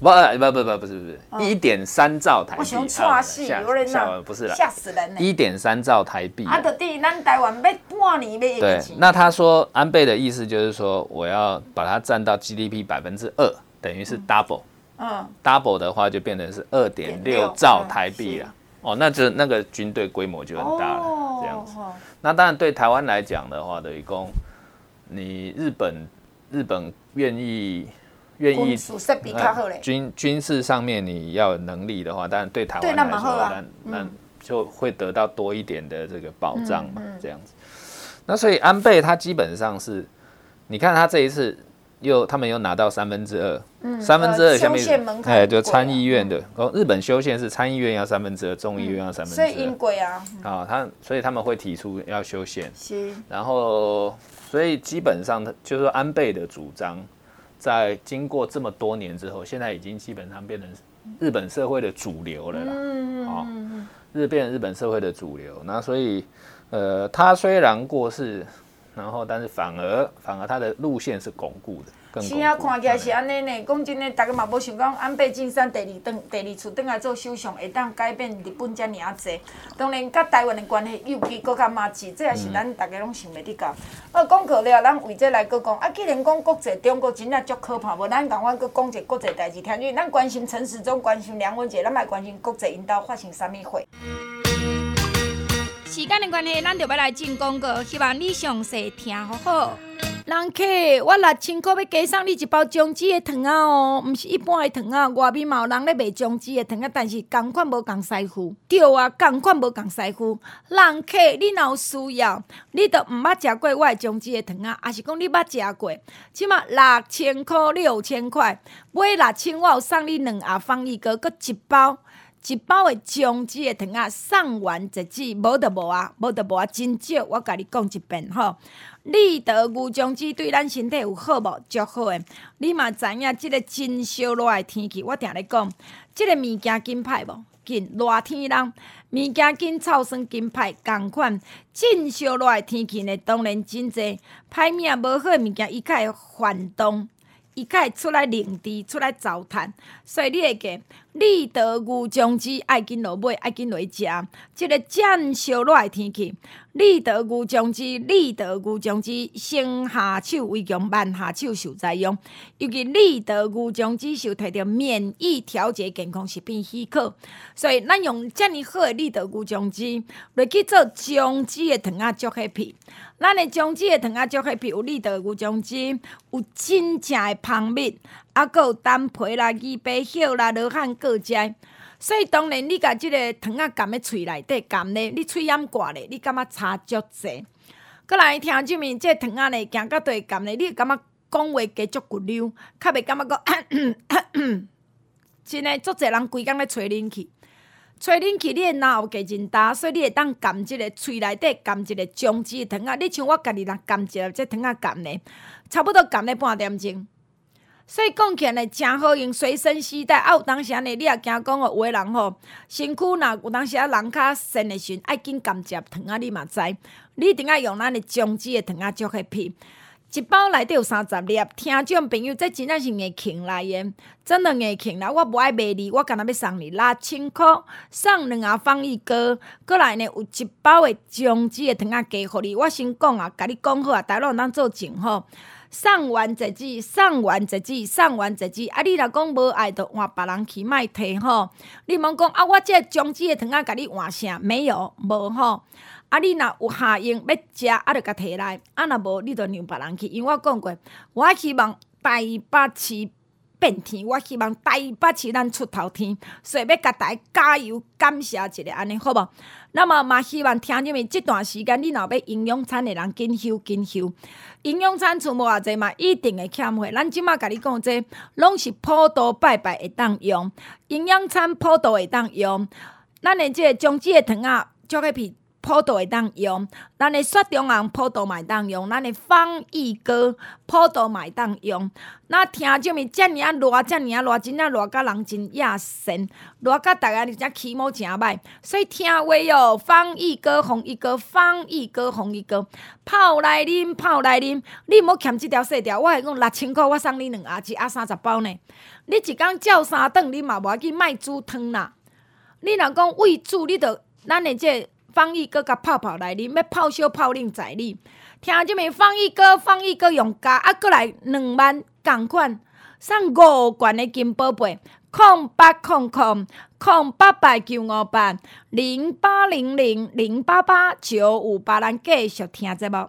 不不不不不是不是一点三兆台币，我想错死，有人呐，不是了，吓死人一点三兆台币，
啊，就等于咱台湾要半年要
对，那他说安倍的意思就是说，我要把它占到 GDP 百分之二，等于是 double，嗯，double 的话就变成是二点六兆台币了。哦，那就那个军队规模就很大了，这样子。那当然对台湾来讲的话，等于说你日本日本愿意。愿意军军事上面你要有能力的话，当然对台湾来说，那那就会得到多一点的这个保障嘛，这样子。那所以安倍他基本上是，你看他这一次又他们又拿到三分之二，三分之二下面哎，就参议院的哦，日本修宪是参议院要三分之二，众议院要三分之二，
所以英国啊，
啊，他所以他们会提出要修宪，然后所以基本上他就是说安倍的主张。在经过这么多年之后，现在已经基本上变成日本社会的主流了啦。嗯、哦，日变日本社会的主流。那所以，呃，他虽然过世，然后但是反而反而他的路线是巩固的。是
啊，看起来是安尼呢。讲真的，大家嘛无想讲安倍晋三第二当第二次转来做首相，会当改变日本遮尔啊济。当然，甲台湾的关系尤其搁较密切，这也是咱大家拢想袂得到。啊，讲过了，咱为这来搁讲。啊，既然讲国际中国真正足可怕，无咱共阮搁讲一个国际代志，听见咱关心陈时中，关心梁文杰，咱嘛关心国际因兜发生啥物货。时间的关系，咱就要来进广告，希望你详细听好好。人客，我六千块要加送你一包姜子的糖仔哦，毋是一般的糖仔，外面嘛有人咧卖姜子的糖仔，但是同款无共师傅。对啊，同款无共师傅。人客，你若有需要，你都毋捌食过我的姜子的糖仔，还是讲你捌食过？即码六千块，六千块买六千，我有送你两盒方一哥，搁一包一包的姜子的糖仔，送完即止，无得无啊，无得无啊，真少。我甲你讲一遍吼。立德牛姜子对咱身体有好无？足好诶！你嘛知影，即个真烧热诶天气，我定咧讲，即个物件紧歹无？紧热天人物件紧臭酸紧歹共款，真烧热诶天气呢，当然真济歹命无好诶物件，伊较会反动。伊较会出来灵芝，出来糟蹋，所以你会记，立德牛樟芝爱紧落买，爱紧落去食。即个真烧热诶天气，立德牛樟芝，立德牛樟芝，先下手为强，慢下手受灾殃。尤其立德牛樟芝受摕着免疫调节健康食品许可，所以咱用遮尔好诶立德牛樟芝来去做樟芝诶糖仔竹迄片。咱的姜子的糖仔足迄有立德牛樟芝，有真正的芳蜜，啊，阁有丹皮啦、枇杷叶啦、罗汉果胶，所以当然你甲即个糖仔含咧喙内底含咧，你喙炎挂咧，你感觉差足济。阁来听即面，即糖仔咧，行到对含咧，你感觉讲话加足骨溜，较袂感觉讲，真诶，足济人规工咧吹冷气。吹冷气，你诶脑有加真大，所以你会当含即个喙内底含一个姜子糖仔。你像我家己若含一个即糖仔含咧，差不多含咧半点钟。所以讲起来真好用，随身携带。啊，有当时安尼，你也惊讲哦，有诶人吼，身躯若有当时啊人较瘦诶时阵，爱紧甘蔗糖仔，你嘛知。你一定要用咱诶姜子诶糖仔，足迄片。一包内底有三十粒，听众朋友，这真正是硬庆来的，真的硬庆啦！我无爱卖你，我干那要送你六千块，送两盒放一哥，过来呢有一包的姜子的糖仔加互你。我先讲啊，甲你讲好啊，大家当做证吼。送完即止，送完即止，送完即止。啊，你若讲无爱，就换别人去卖摕吼。你莫讲啊，我这姜子的糖仔甲你换啥？没有，无吼。啊！你若有下用要食，啊，着甲摕来。啊，若无，你着让别人去。因为我讲过，我希望台北市变天，我希望台北市咱出头天。所以要甲大家加油，感谢一下安尼，好无？那么嘛，希望听入面即段时间，你若要营养餐的人紧修紧修。营养餐出无偌济嘛，一定会欠货。咱即马甲你讲这，拢是普渡拜拜会当用。营养餐普渡会当用。咱的这个姜子的糖仔，足个皮。普渡会当用，咱的雪中红普渡嘛会当用，咱的放一哥普渡嘛会当用。那听这么遮尔啊热，遮尔啊热，真正热甲人真亚神，热甲大家你只起毛真歹。所以听话哟，放一哥红一哥，放一哥红一哥，泡来啉，泡来啉。你莫欠这条细条，我讲六千块，我送你两盒，一盒三十包呢。你一工照三顿，你嘛无要紧卖煮汤啦。你若讲为煮，你着咱的这。方一哥甲泡泡来啉，要泡烧泡冷在你。听即面方一哥，方一哥用加啊，过来两万共款，送五罐的金宝贝，空八空空空八百九五八零八零零零八八九五八，咱继续听节目。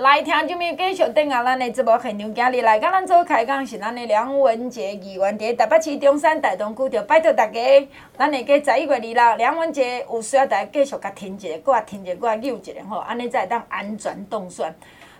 来听就面继续等下咱的节目现场，今日来甲咱做开讲是咱的梁文杰议员伫台北市中山大同区，就拜托大家，咱下个十一月二日，梁文杰有需要大家继续甲听一下，搁听一下，搁扭一下吼，安尼才会当安全当选。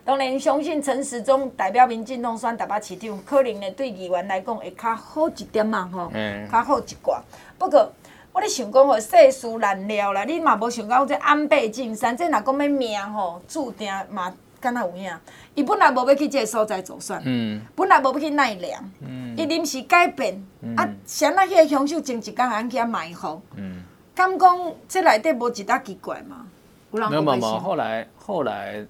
当然，相信陈时中代表民进党选台北市长，可能呢对议员来讲会较好一点嘛吼，嗯，较好一寡。不过，我咧想讲吼，世事难料啦，你嘛无想到这安倍晋三，这若讲要命吼，注定嘛。敢若有影，伊本来无要去这个所在做选，嗯、本来无要去奈良，伊临、嗯、时改变，嗯、啊，谁那迄个凶手前一工安去埋伏，敢讲这内底无一搭奇怪吗？
没有没有，后来后来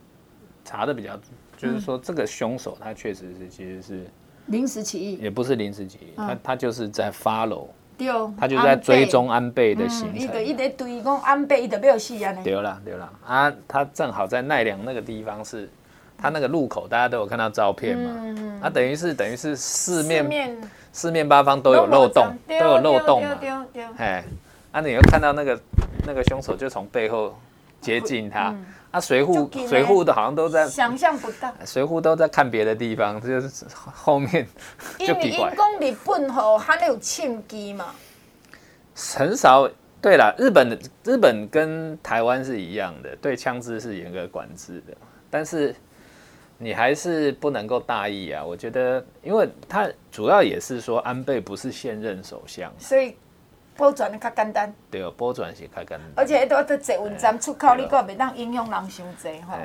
查的比较，就是说这个凶手他确实是其实是
临时起意，
也不是临时起意，嗯、他他就是在 follow。
对，
他就在追踪安倍的行程。伊
就一直追讲安倍，伊就要死安尼。
对啦，对啦，啊，他正好在奈良那个地方是，他那个路口，大家都有看到照片嘛。嗯。啊，等于是等于是四面四面八方都有漏洞，都有漏洞嘛。哎，啊，你又看到那个那个凶手就从背后接近他。啊，随扈随扈的好像都在
想象不到，
随扈都在看别的地方，就是后面就奇怪。
因为日本吼还有枪击嘛，
很少。对了，日本的日本跟台湾是一样的，对枪支是严格管制的，但是你还是不能够大意啊。我觉得，因为他主要也是说安倍不是现任首相，
所以。保全的较简单，
对哦，保全是较简单。
而且迄都坐运站出口，你阁袂当影响人伤济吼。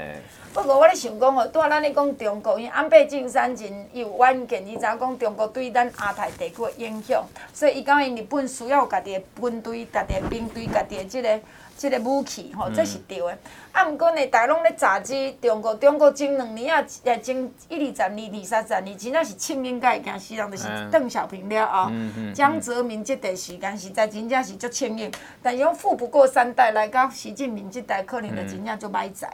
不过我咧想讲吼，拄仔咱咧讲中国，因安倍晋三真有远见，伊知影讲中国对咱亚太地区的影响，所以伊讲因日本需要家己的军队、家己的兵队、家己的即个。即个武器吼，这是对的。啊，毋过呢，大家拢咧炸机，中国中国前两年啊，也前一二十年、二三十年，真正是清明甲会惊死人，就是邓小平了后，江泽民即段时间实在真正是足清明。但是讲富不过三代，来到习近平即代，可能就真正足歹在。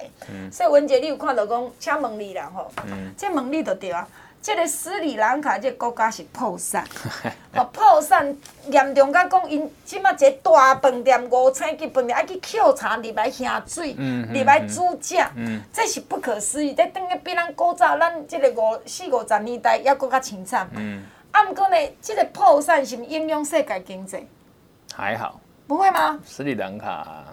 所以文杰，你有看到讲，请问你啦吼，这问你就对啊。这个斯里兰卡这个国家是破产，哦，破产严重到讲，因即马一个大饭店五星级饭店，爱去抾茶入来下水，入来煮食，这是不可思议。这等于比咱古早咱这个五四五十年代还佫较清惨。啊，毋过呢，这个破产是毋影响世界经济？
还好。
不会吗？
斯里兰卡，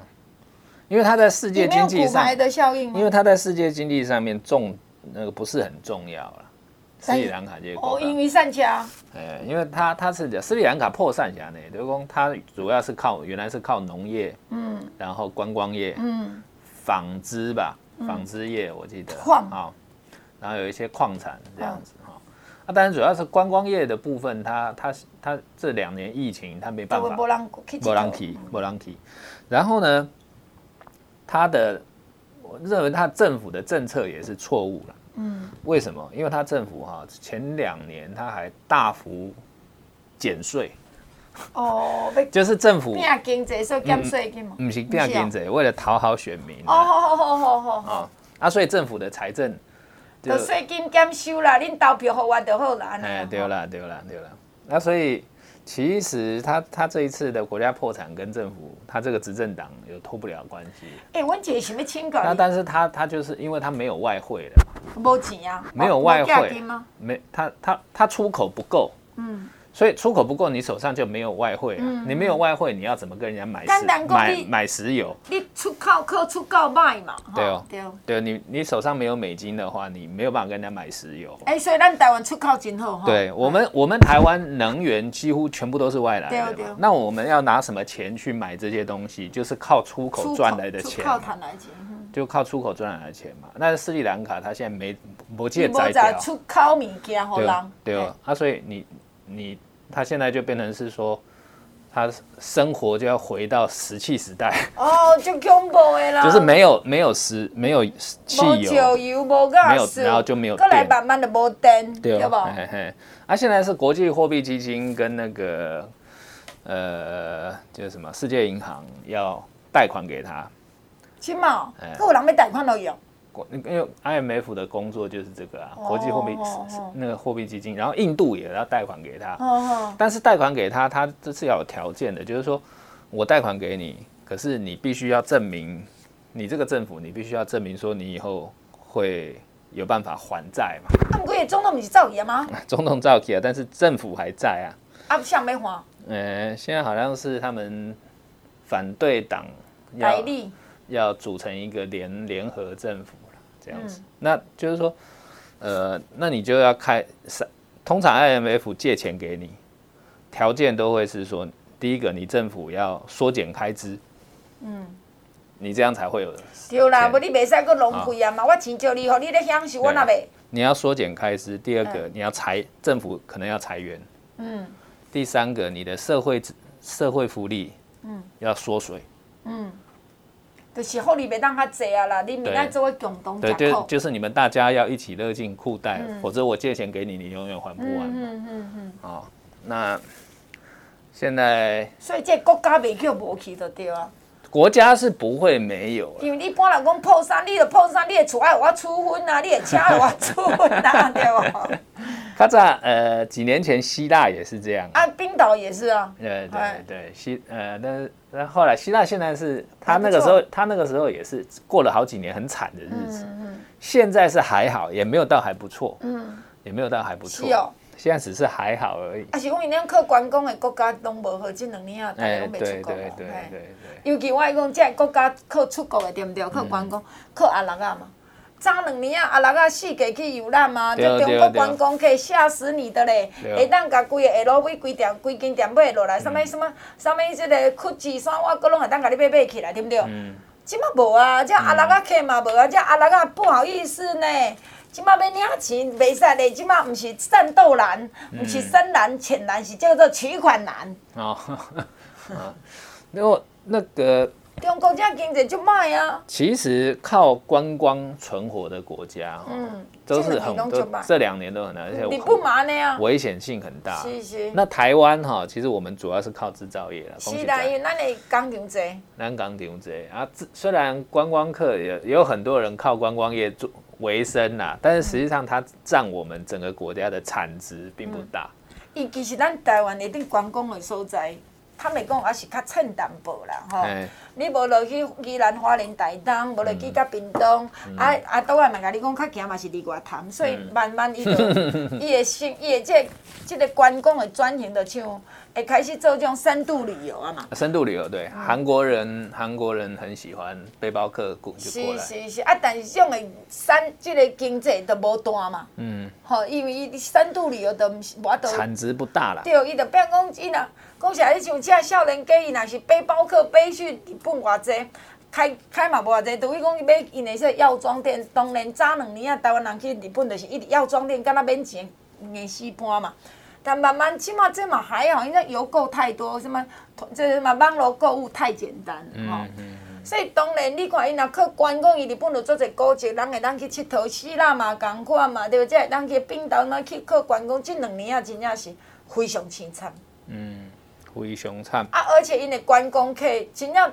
因为它在世界经济上，
的效应，
因为它在世界经济上面重那个不是很重要了。斯里兰卡这个
哦，因为散家，
哎，因为他他是讲斯里兰卡破产家呢，就是讲它主要是靠原来是靠农业，嗯，然后观光业，嗯，纺织吧，纺织业我记得，矿。啊，然后有一些矿产这样子哈，啊，当然主要是观光业的部分，他他他这两年疫情他没办法，
没人
没人去，没人去，然后呢，他的我认为他政府的政策也是错误了。嗯，为什么？因为他政府哈前两年他还大幅减税，
哦，
就是政府
变经济所以减税嘛，
不是变经济，为了讨好选民。
哦，好好好好好好。
啊，所以政府的财政
就税金减收啦，恁投票给我就好啦。
哎，对啦，对啦，对啦。那所以。其实他他这一次的国家破产跟政府他这个执政党有脱不了关系。
哎，文姐什么情况？
那但是他他就是因为他没有外汇了嘛。
没钱啊？
没有外汇吗？没，他他他出口不够。嗯。所以出口不够，你手上就没有外汇啊！你没有外汇，你要怎么跟人家买石买买石油？
你出口靠出口卖嘛？
对哦，对哦，对，你你手上没有美金的话，你没有办法跟人家买石油。
哎，所以咱台湾出口真好哈。
对我们，我们台湾能源几乎全部都是外来的。对，那我们要拿什么钱去买这些东西？就是靠出口赚来的钱。
靠谈来钱。
就靠出口赚来的钱嘛。那斯里兰卡它现在没没借债掉。
出口物件好人。
对哦，啊，所以你你。他现在就变成是说，他生活就要回到石器时代
哦，就恐怖的啦，
就是没有没有石没有汽油，
油没有，
然后就没有，
过来慢慢的没电，对吧？
嘿嘿，啊，现在是国际货币基金跟那个呃，就是什么世界银行要贷款给他，
起码，各有人要贷款都有。
因为 IMF 的工作就是这个啊，国际货币那个货币基金，然后印度也要贷款给他，但是贷款给他，他这是要有条件的，就是说我贷款给你，可是你必须要证明，你这个政府你必须要证明说你以后会有办法还债嘛。
他们可以总统不是造起吗？
总统造起啊，但是政府还在啊。
啊，像没还？
呃，现在好像是他们反对党要要组成一个联联合政府这样子。嗯、那就是说，呃，那你就要开，通常 IMF 借钱给你，条件都会是说，第一个你政府要缩减开支，嗯。你这样才会有
对啦，不你袂使搁浪费啊嘛！我钱借你，互你咧享受，我那袂。
你要缩减开支，第二个你要裁政府可能要裁员，嗯。第三个你的社会社会福利，嗯，要缩水，嗯。
就是福利袂当较济啊啦，你明仔做个共同
对对，就是你们大家要一起勒进裤袋，否则我借钱给你，你永远还不完。嗯嗯嗯。哦，那现在。
所以这国家袂叫无去就对啊。
国家是不会没有，
因为你搬来讲破产，你的破产，你的厝爱我出婚啊，你的车爱我出婚啊，对吧？
较早呃几年前希腊也是这样
啊，冰岛也是啊，
对对对希呃，但是但后来希腊现在是他那个时候他那个时候也是过了好几年很惨的日子，现在是还好，也没有到还不错，嗯，也没有到还不错。现在只是还好而已。
啊，是讲因为靠观光的国家拢无好，这两年啊，大家拢未出国。对对对对尤其我讲，这国家靠出国的对不对？靠观光，靠阿拉啊嘛。早两年啊，阿拉啊四界去游览嘛，这中国观光客吓死你的嘞！会当甲规个下路尾规店、规间店买落来，什么什么什么这个酷奇山，我搁拢会当甲你买买起来，对不对？嗯。即马无啊，这阿拉啊客嘛无啊，这阿拉啊不好意思呢。即马要领钱，袂使嘞！即马毋是战斗男，毋是深蓝、浅蓝，是叫做取款男。哦，
那个那个。
中国这经济就卖啊。
其实靠观光存活的国家，嗯，都是很多，这两年都很难，而且
你不麻呢啊？
危险性很大。是是。那台湾哈，其实我们主要是靠制造业了。
是的，因为咱的工厂多。
咱工厂多啊，虽然观光客也也有很多人靠观光业做。维生啦，但是实际上它占我们整个国家的产值并不大。
伊、嗯、其实咱台湾一定观光的所在，他们讲还是较浅淡薄啦，吼。欸、你无落去宜兰花莲台东，无落去甲屏东，嗯、啊啊，倒来嘛甲你讲较行嘛是离外滩，所以慢慢伊就 伊的心伊的这个、这个观光的转型就像。会开始做这种深度旅游啊嘛？
深度旅游对，韩国人韩国人很喜欢背包客过就过来。
是是是啊，但是这种的山这个经济都无大嘛。嗯。吼，因为伊深度旅游都唔是我都。
产值不大啦。
对，伊就变讲伊若讲起来，你像这少年家，伊若是背包客背去日本偌济，开开嘛无偌济，除非讲伊买因的说药妆店，当然早两年啊，台湾人去日本就是一直药妆店，敢若免钱硬死搬嘛。但慢慢起码这嘛还好，因为邮购太多，什么这嘛网络购物太简单，吼、嗯。嗯嗯、所以当然你看，伊若去观光，伊日本就做者高级，人会当去佚佗，希腊嘛共款嘛，对不？对？人去冰岛嘛去去观光，即两年啊真正是非常凄惨。嗯，
非常惨。
啊，而且因的观光客真正，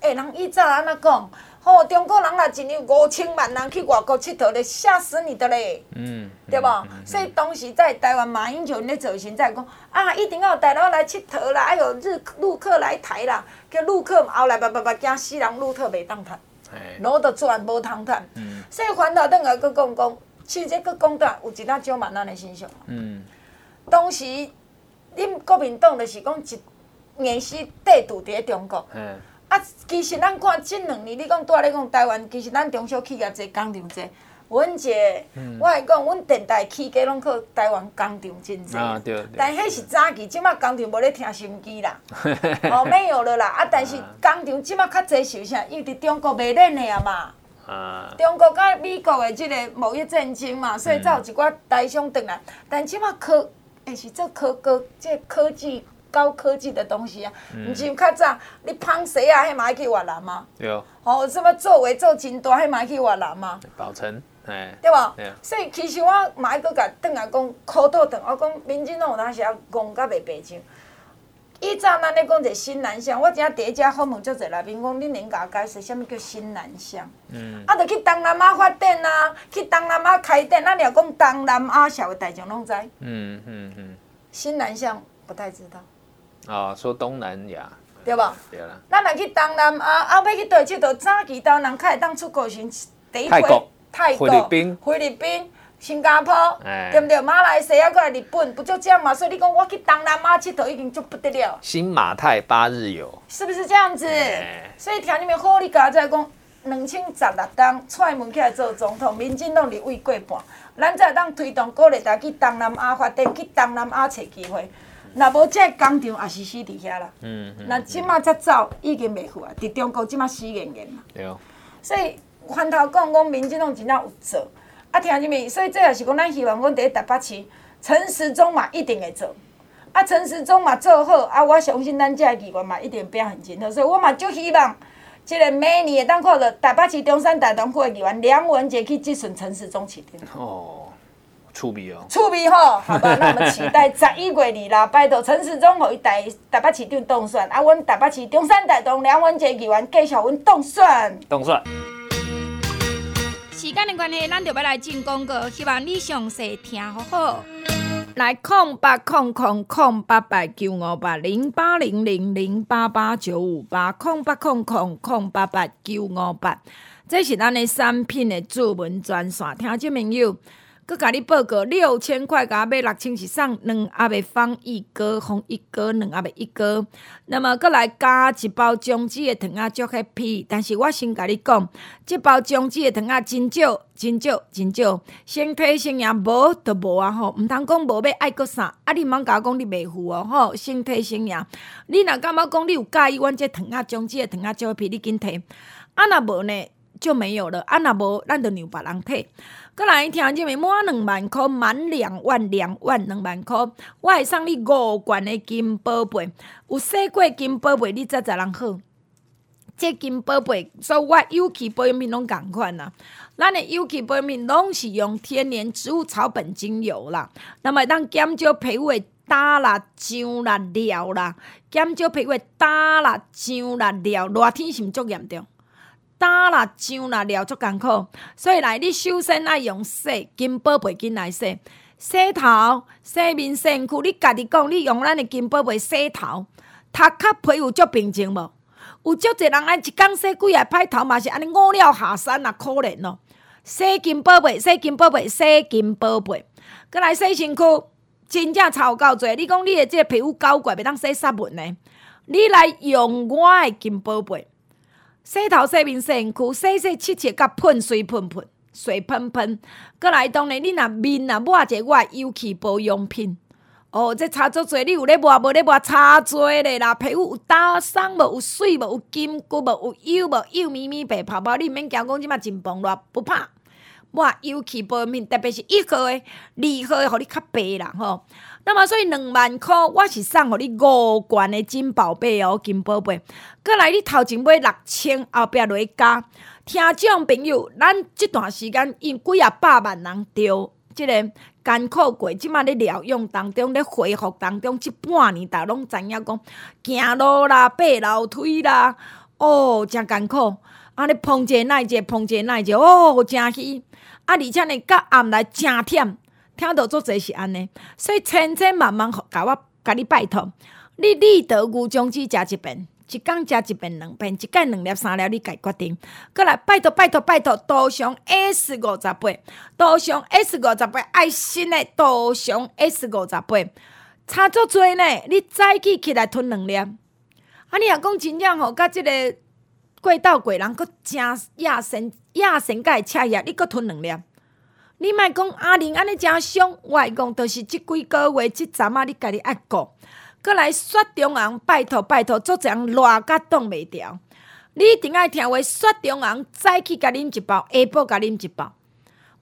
哎，人以前安怎讲？吼、哦，中国人若一年五千万人去外国佚佗咧，吓死你的嘞！嗯，对不？嗯嗯、所以当时在台湾，马英九咧走行在讲啊，一定要有台湾来佚佗啦，哎呦日陆客来台啦，叫陆客后来叭叭叭惊死人，陆客袂当趁，攞到赚无通趁。嗯、所以反倒转来阁讲讲，其实阁讲到有一呾少万咱的现象。嗯，当时恁国民党就是讲一硬是地处伫中国。嗯。啊，其实咱看这两年，你讲拄仔咧讲台湾，其实咱中小企业侪工厂侪。阮一个，嗯、我来讲，阮电台起家拢靠台湾工厂真侪。啊，对对。但迄是早期，即马工厂无咧听收音机啦，哦，没有了啦。啊，但是工厂即马较侪是啥？因为伫中国卖恁的啊嘛。啊。中国甲美国的即个贸易战争嘛，所以才有一寡台商转来。但即马科，诶是做科科，即个科技。高科技的东西啊，唔是较早，你芳谁啊，迄嘛爱去越南吗？
有。
哦，什么作为做真大，迄嘛爱去越南吗？
保存，哎，
对吧？所以其实我嘛爱搁甲邓阿讲，口头转我讲，民进党有当时啊讲甲袂白净。以前咱咧讲者新南向，我今仔第一家访问足侪来宾讲，恁能甲解释啥物叫新南向？嗯。啊，着去东南亚发展啊，去东南亚开店，咱若讲东南亚社会大众拢知。嗯嗯嗯。新南向不太知道。
啊，说东南亚，
对吧？对啦。咱若去东南亚，后尾去倒佚佗，早期台湾人较会当出国时，第一回泰国、
菲律宾、
菲律宾、新加坡，
哎、
对不对？马来西亚过来日本，不就这样嘛？所以你讲我去东南亚佚佗已经就不得了。
新马泰八日游，
是不是这样子？
哎、
所以听你们好，你刚才讲，两千十六当踹门起来做总统，民进党立委过半，咱才当推动鼓励大家去东南亚发展，去东南亚找机会。若无这工厂也是死伫遐啦。嗯。那即马才走已经袂赴啊，伫中国即马死严严嘛。
对。
所以反头讲，讲民进党真正有做。啊，听什么，所以这也是讲，咱希望讲伫台北市陈时中嘛一定会做。啊，陈时中嘛做好，啊，我相信咱这议员嘛一定表现真好。所以我嘛就希望，这个每年会当看到台北市中山大同区的议员梁文杰去质询陈时中市长。
哦。趣味哦，
趣味吼，好吧，那我们期待十一月二啦，拜托陈时中予伊台台北市长当选，啊，阮台北市中山大同梁文杰议员继续阮当选。
当选。
时间的关系，咱就要来进广告，希望你详细听好好。来空八空空空八八九五八零八零零零八八九五八空八空空空八八九五八，这是咱的产品的主文专线，听众朋友。佮甲你报告六千块，甲买六千是送两盒的方一哥，方一哥两盒的一哥。那么佮来加一包姜子的糖仔足 happy，但是我先甲你讲，这包姜子的糖仔真少，真少，真少，身体性也无都无啊吼，毋通讲无要爱阁啥，啊你毋通甲我讲你袂赴哦吼，身体性也，你若感觉讲你有介意阮这糖仔姜子的糖仔足 happy，你紧摕，啊若无呢就没有了，啊若无咱就让别人摕。过来听这边满两万块，满两万两万两万块，我会送你五罐的金宝贝。有洗过金宝贝，你才才人好。这金宝贝，所以我有机保养品拢共款啦。咱的有机保养品拢是用天然植物草本精油啦。那么当减少皮肤的焦啦、痒啦、绳啦，减少皮肤的焦啦、痒啦、绳，热天是毋足严重。焦啦、痒啦、绳足艰苦，所以来你首先爱用洗金宝贝巾来洗，洗头、洗面、身躯。你家己讲，你用咱的金宝贝洗头，头壳皮有足平静无？有足侪人爱一工洗几下歹头嘛是安尼五了下山啊，可怜咯。洗金宝贝，洗金宝贝，洗金宝贝，搁来洗身躯，真正超够济。你讲你的这个皮肤搞怪，袂当洗杀蚊呢？你来用我的金宝贝。洗头、洗面、洗身躯，洗洗拭拭，甲喷水喷喷，水喷喷。过来当然，你若面若抹者我有机保养品。哦，这差足济，你有咧抹无咧抹，差济咧啦。皮肤有打松无？有水无？有金骨无？有油无？油咪咪白泡泡，你毋免惊讲即马真崩落，不怕。抹有机保养品，特别是一号的、二号的，互你较白啦吼。那么所以两万块，我是送互你五罐的金宝贝哦，金宝贝。过来你头前买六千，后壁落去加。听众朋友，咱这段时间因几啊百万人着即个艰苦过，即马咧疗养当中，咧恢复当中，即半年大拢知影讲，行路啦，爬楼梯啦，哦，真艰苦。啊，咧碰者耐者，碰者耐者，哦，真稀。啊，而且呢，到暗来真忝。听到做这是安尼，所以千千万万甲我甲你拜托，你立德牛种子食一遍，一工食一遍两遍，一摆两粒三粒，你家决定。过来拜托拜托拜托，多上 S 五十八，多上 S 五十八，爱心的多上 S 五十八，差足多呢。你早起起来吞两粒，啊，你若讲真正吼，甲即个过道过人，佫真亚神亚神甲会赤药，你佫吞两粒。你莫讲阿玲安尼诚凶，我会讲着是即几个月即阵啊，你家己爱顾。过来雪中红，拜托拜托，做这样热甲挡袂牢。你一定爱听话，雪中红早起甲啉一包，下晡甲啉一包。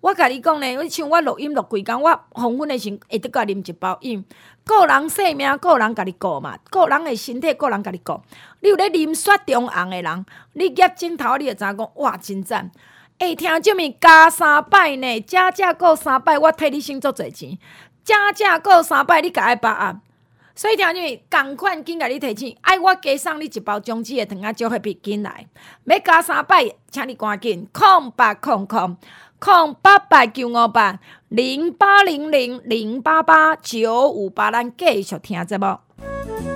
我甲你讲呢，像我录音录几工，我黄昏的时会得甲啉一包，因个人性命，个人家己顾嘛，个人的身体，个人家己顾。你有咧啉雪中红的人，你业镜头你就知影讲，哇，真赞。会、听这面加三摆呢，加价过三摆，我替你省足侪钱。加价过三摆，你甲爱把握。所以听这物共款紧甲你提钱，爱我加送你一包姜子的糖仔，就会比紧来。要加三摆，请你赶紧空八空空空八八九五八零八零零零八八九五八，咱继续听节目。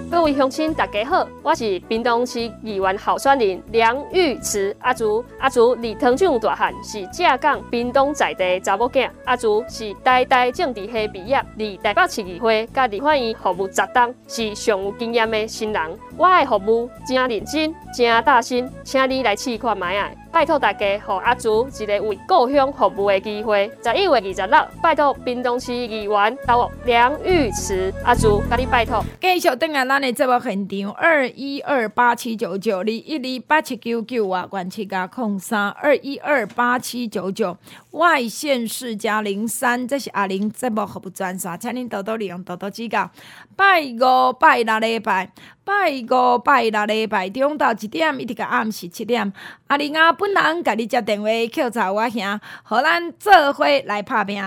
各位乡亲，大家好，我是滨东市议员候选人梁玉慈阿祖。阿竹离汤厂大汉，是浙江滨东在地查某囝。阿祖是代代政治系毕业，二代北市议会甲立法院服务十冬，是上有经验的新人。我的服务真认真，真大心，请你来试看卖！拜托大家，给阿竹一个为故乡服务的机会。十一月二十六，拜托屏东市议员到梁玉池阿竹，甲你拜托。
继续登来咱的节目现场，二一二八七九九二一二八七九九啊，关七加空三二一二八七九九外县市加零三，这是阿玲节目服务专线，请您多多利用，多多指教。拜五拜六礼拜，拜五拜六礼拜中到一点，一直到暗时七点，阿玲啊本人甲你接电话，口罩我兄，和咱做伙来拍拼。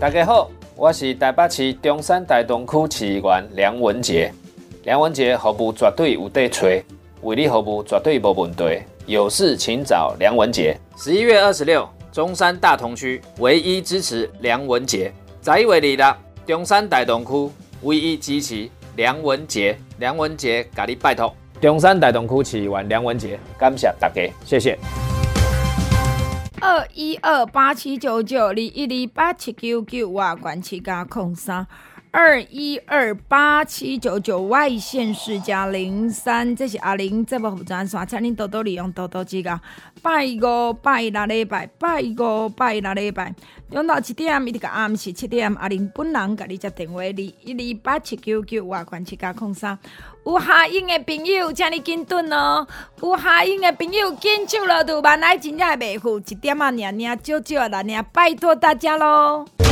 大家好，我是台北市中山大同区市议员梁文杰。梁文杰服务绝对有底吹，为你服务绝对无问题。有事请找梁文杰。十一月二十六，中山大同区唯一支持梁文杰。在一月二六，中山大同区唯一支持梁文杰。梁文杰，甲你拜托。中山大同区市议员梁文杰，感谢大家，谢谢。
二一二八七九九二一二八七九九外管七加空三。二一二八七九九外线是加零三，这是阿玲这部服装线，请您多多利用，多多指教。拜五拜六礼拜，拜五拜六礼拜，中到七点一直到暗时七点，阿玲本人甲你接电话，二一二八七九九外关七加空三。有下音的朋友，请你紧蹲哦。有下音的朋友，紧手了度，万来真正袂付，一点啊，念念少少啦，念拜托大家喽。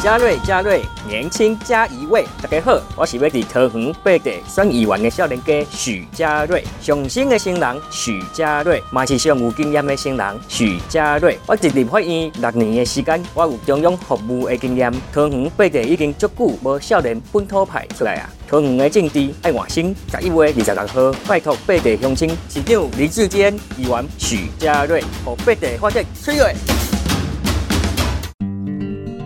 嘉瑞，嘉瑞，年轻加一位。大家好，我是要伫桃园八地选议员的少年家许嘉瑞，上新的新人许嘉瑞，嘛是上有经验的新人许嘉瑞。我进立法院六年的时间，我有中央服务的经验。桃园八地已经足久无少年本土派出来啊！桃园的政治爱换新，十一月二十六号，拜托八地乡亲市长李志坚议员许嘉瑞，和八地发展催泪。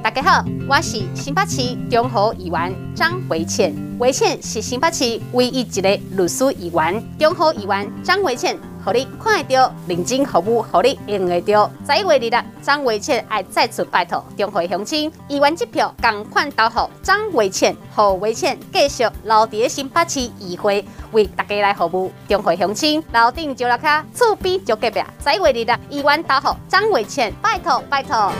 大家好，我是新北市中和议员张维倩。维倩是新北市唯一一个律师议员。中和议员张维倩，让你看得到认真服务，让你用得到。十一月二日，张维倩爱再次拜托中和乡亲，议员支票共款投予张维倩，和维倩继续留在新北市议会，为大家来服务。中和乡亲楼顶就落卡，厝边就隔壁。十一月二日，议员投予张维倩，拜托拜托。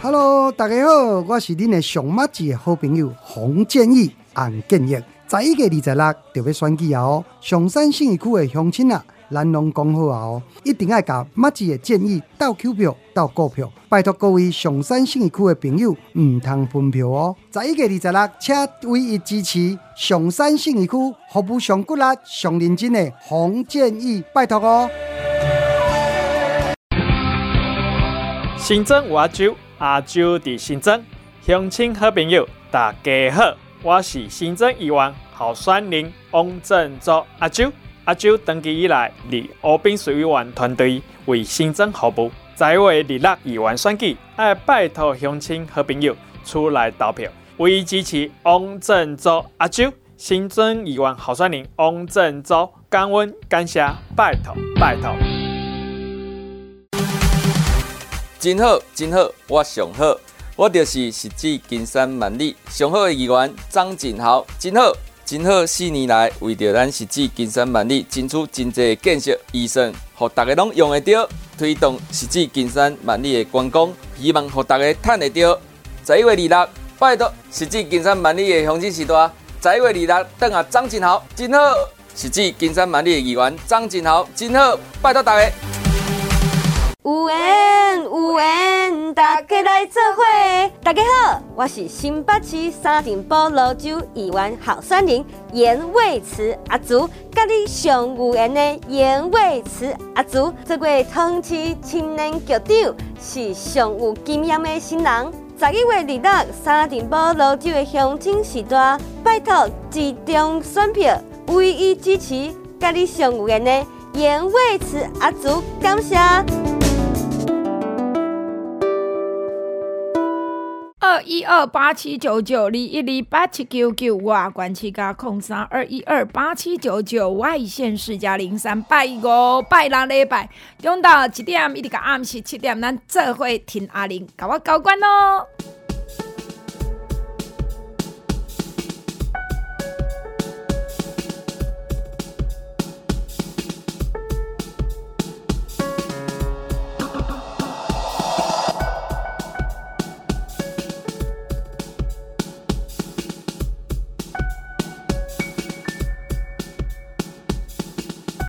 Hello，大家好，我是恁的熊麻子的好朋友洪建义、洪建业。十一月二十六就要选举啊！哦，上山信义区的乡亲啊，咱拢讲好啊！哦，一定要甲麻子的建议到 Q 票、到股票，拜托各位上山信义区的朋友唔通分票哦！十一月二十六，请唯一支持上山信义区服务上骨力、上认真的洪建义，拜托哦！
新增有阿周，阿周伫新增，乡亲好朋友，大家好，我是新增议员候选人王振洲阿周。阿周登记以来，伫湖滨水委员团队为新增服务，在位立六议员选举，爱拜托乡亲好朋友出来投票，唯一支持王振洲阿周。新增议员候选人王振洲，感恩感谢，拜托拜托。
真好，真好，我上好，我就是实际金山万里上好的议员张景豪，真好，真好，四年来为着咱实际金山万里争取真济建设预算，让大家拢用得到，推动实际金山万里的观光，希望让大家赚得到。十一月二六，拜托实际金山万里的乡亲时代，十一月二六，等下张景豪，真好，实际金山万里的议员张景豪，真好，拜托大家。
有缘有缘，大家来做伙。大家好，我是新北市沙丁堡芦洲议员候选人严伟慈阿祖，甲你上有缘的严伟慈阿祖，这位同期青年局长是上有经验的新人。十一月二日，沙丁堡芦洲的乡亲时段，拜托集中选票，唯一支持甲你上有缘的严伟慈阿祖，感谢。
二一二八七九九二一二八七九九，哇关七加空三二一二八七九九，外线四加零三拜五拜六礼拜，中昼一点一直到暗时七点，咱这回听阿玲甲我交关咯。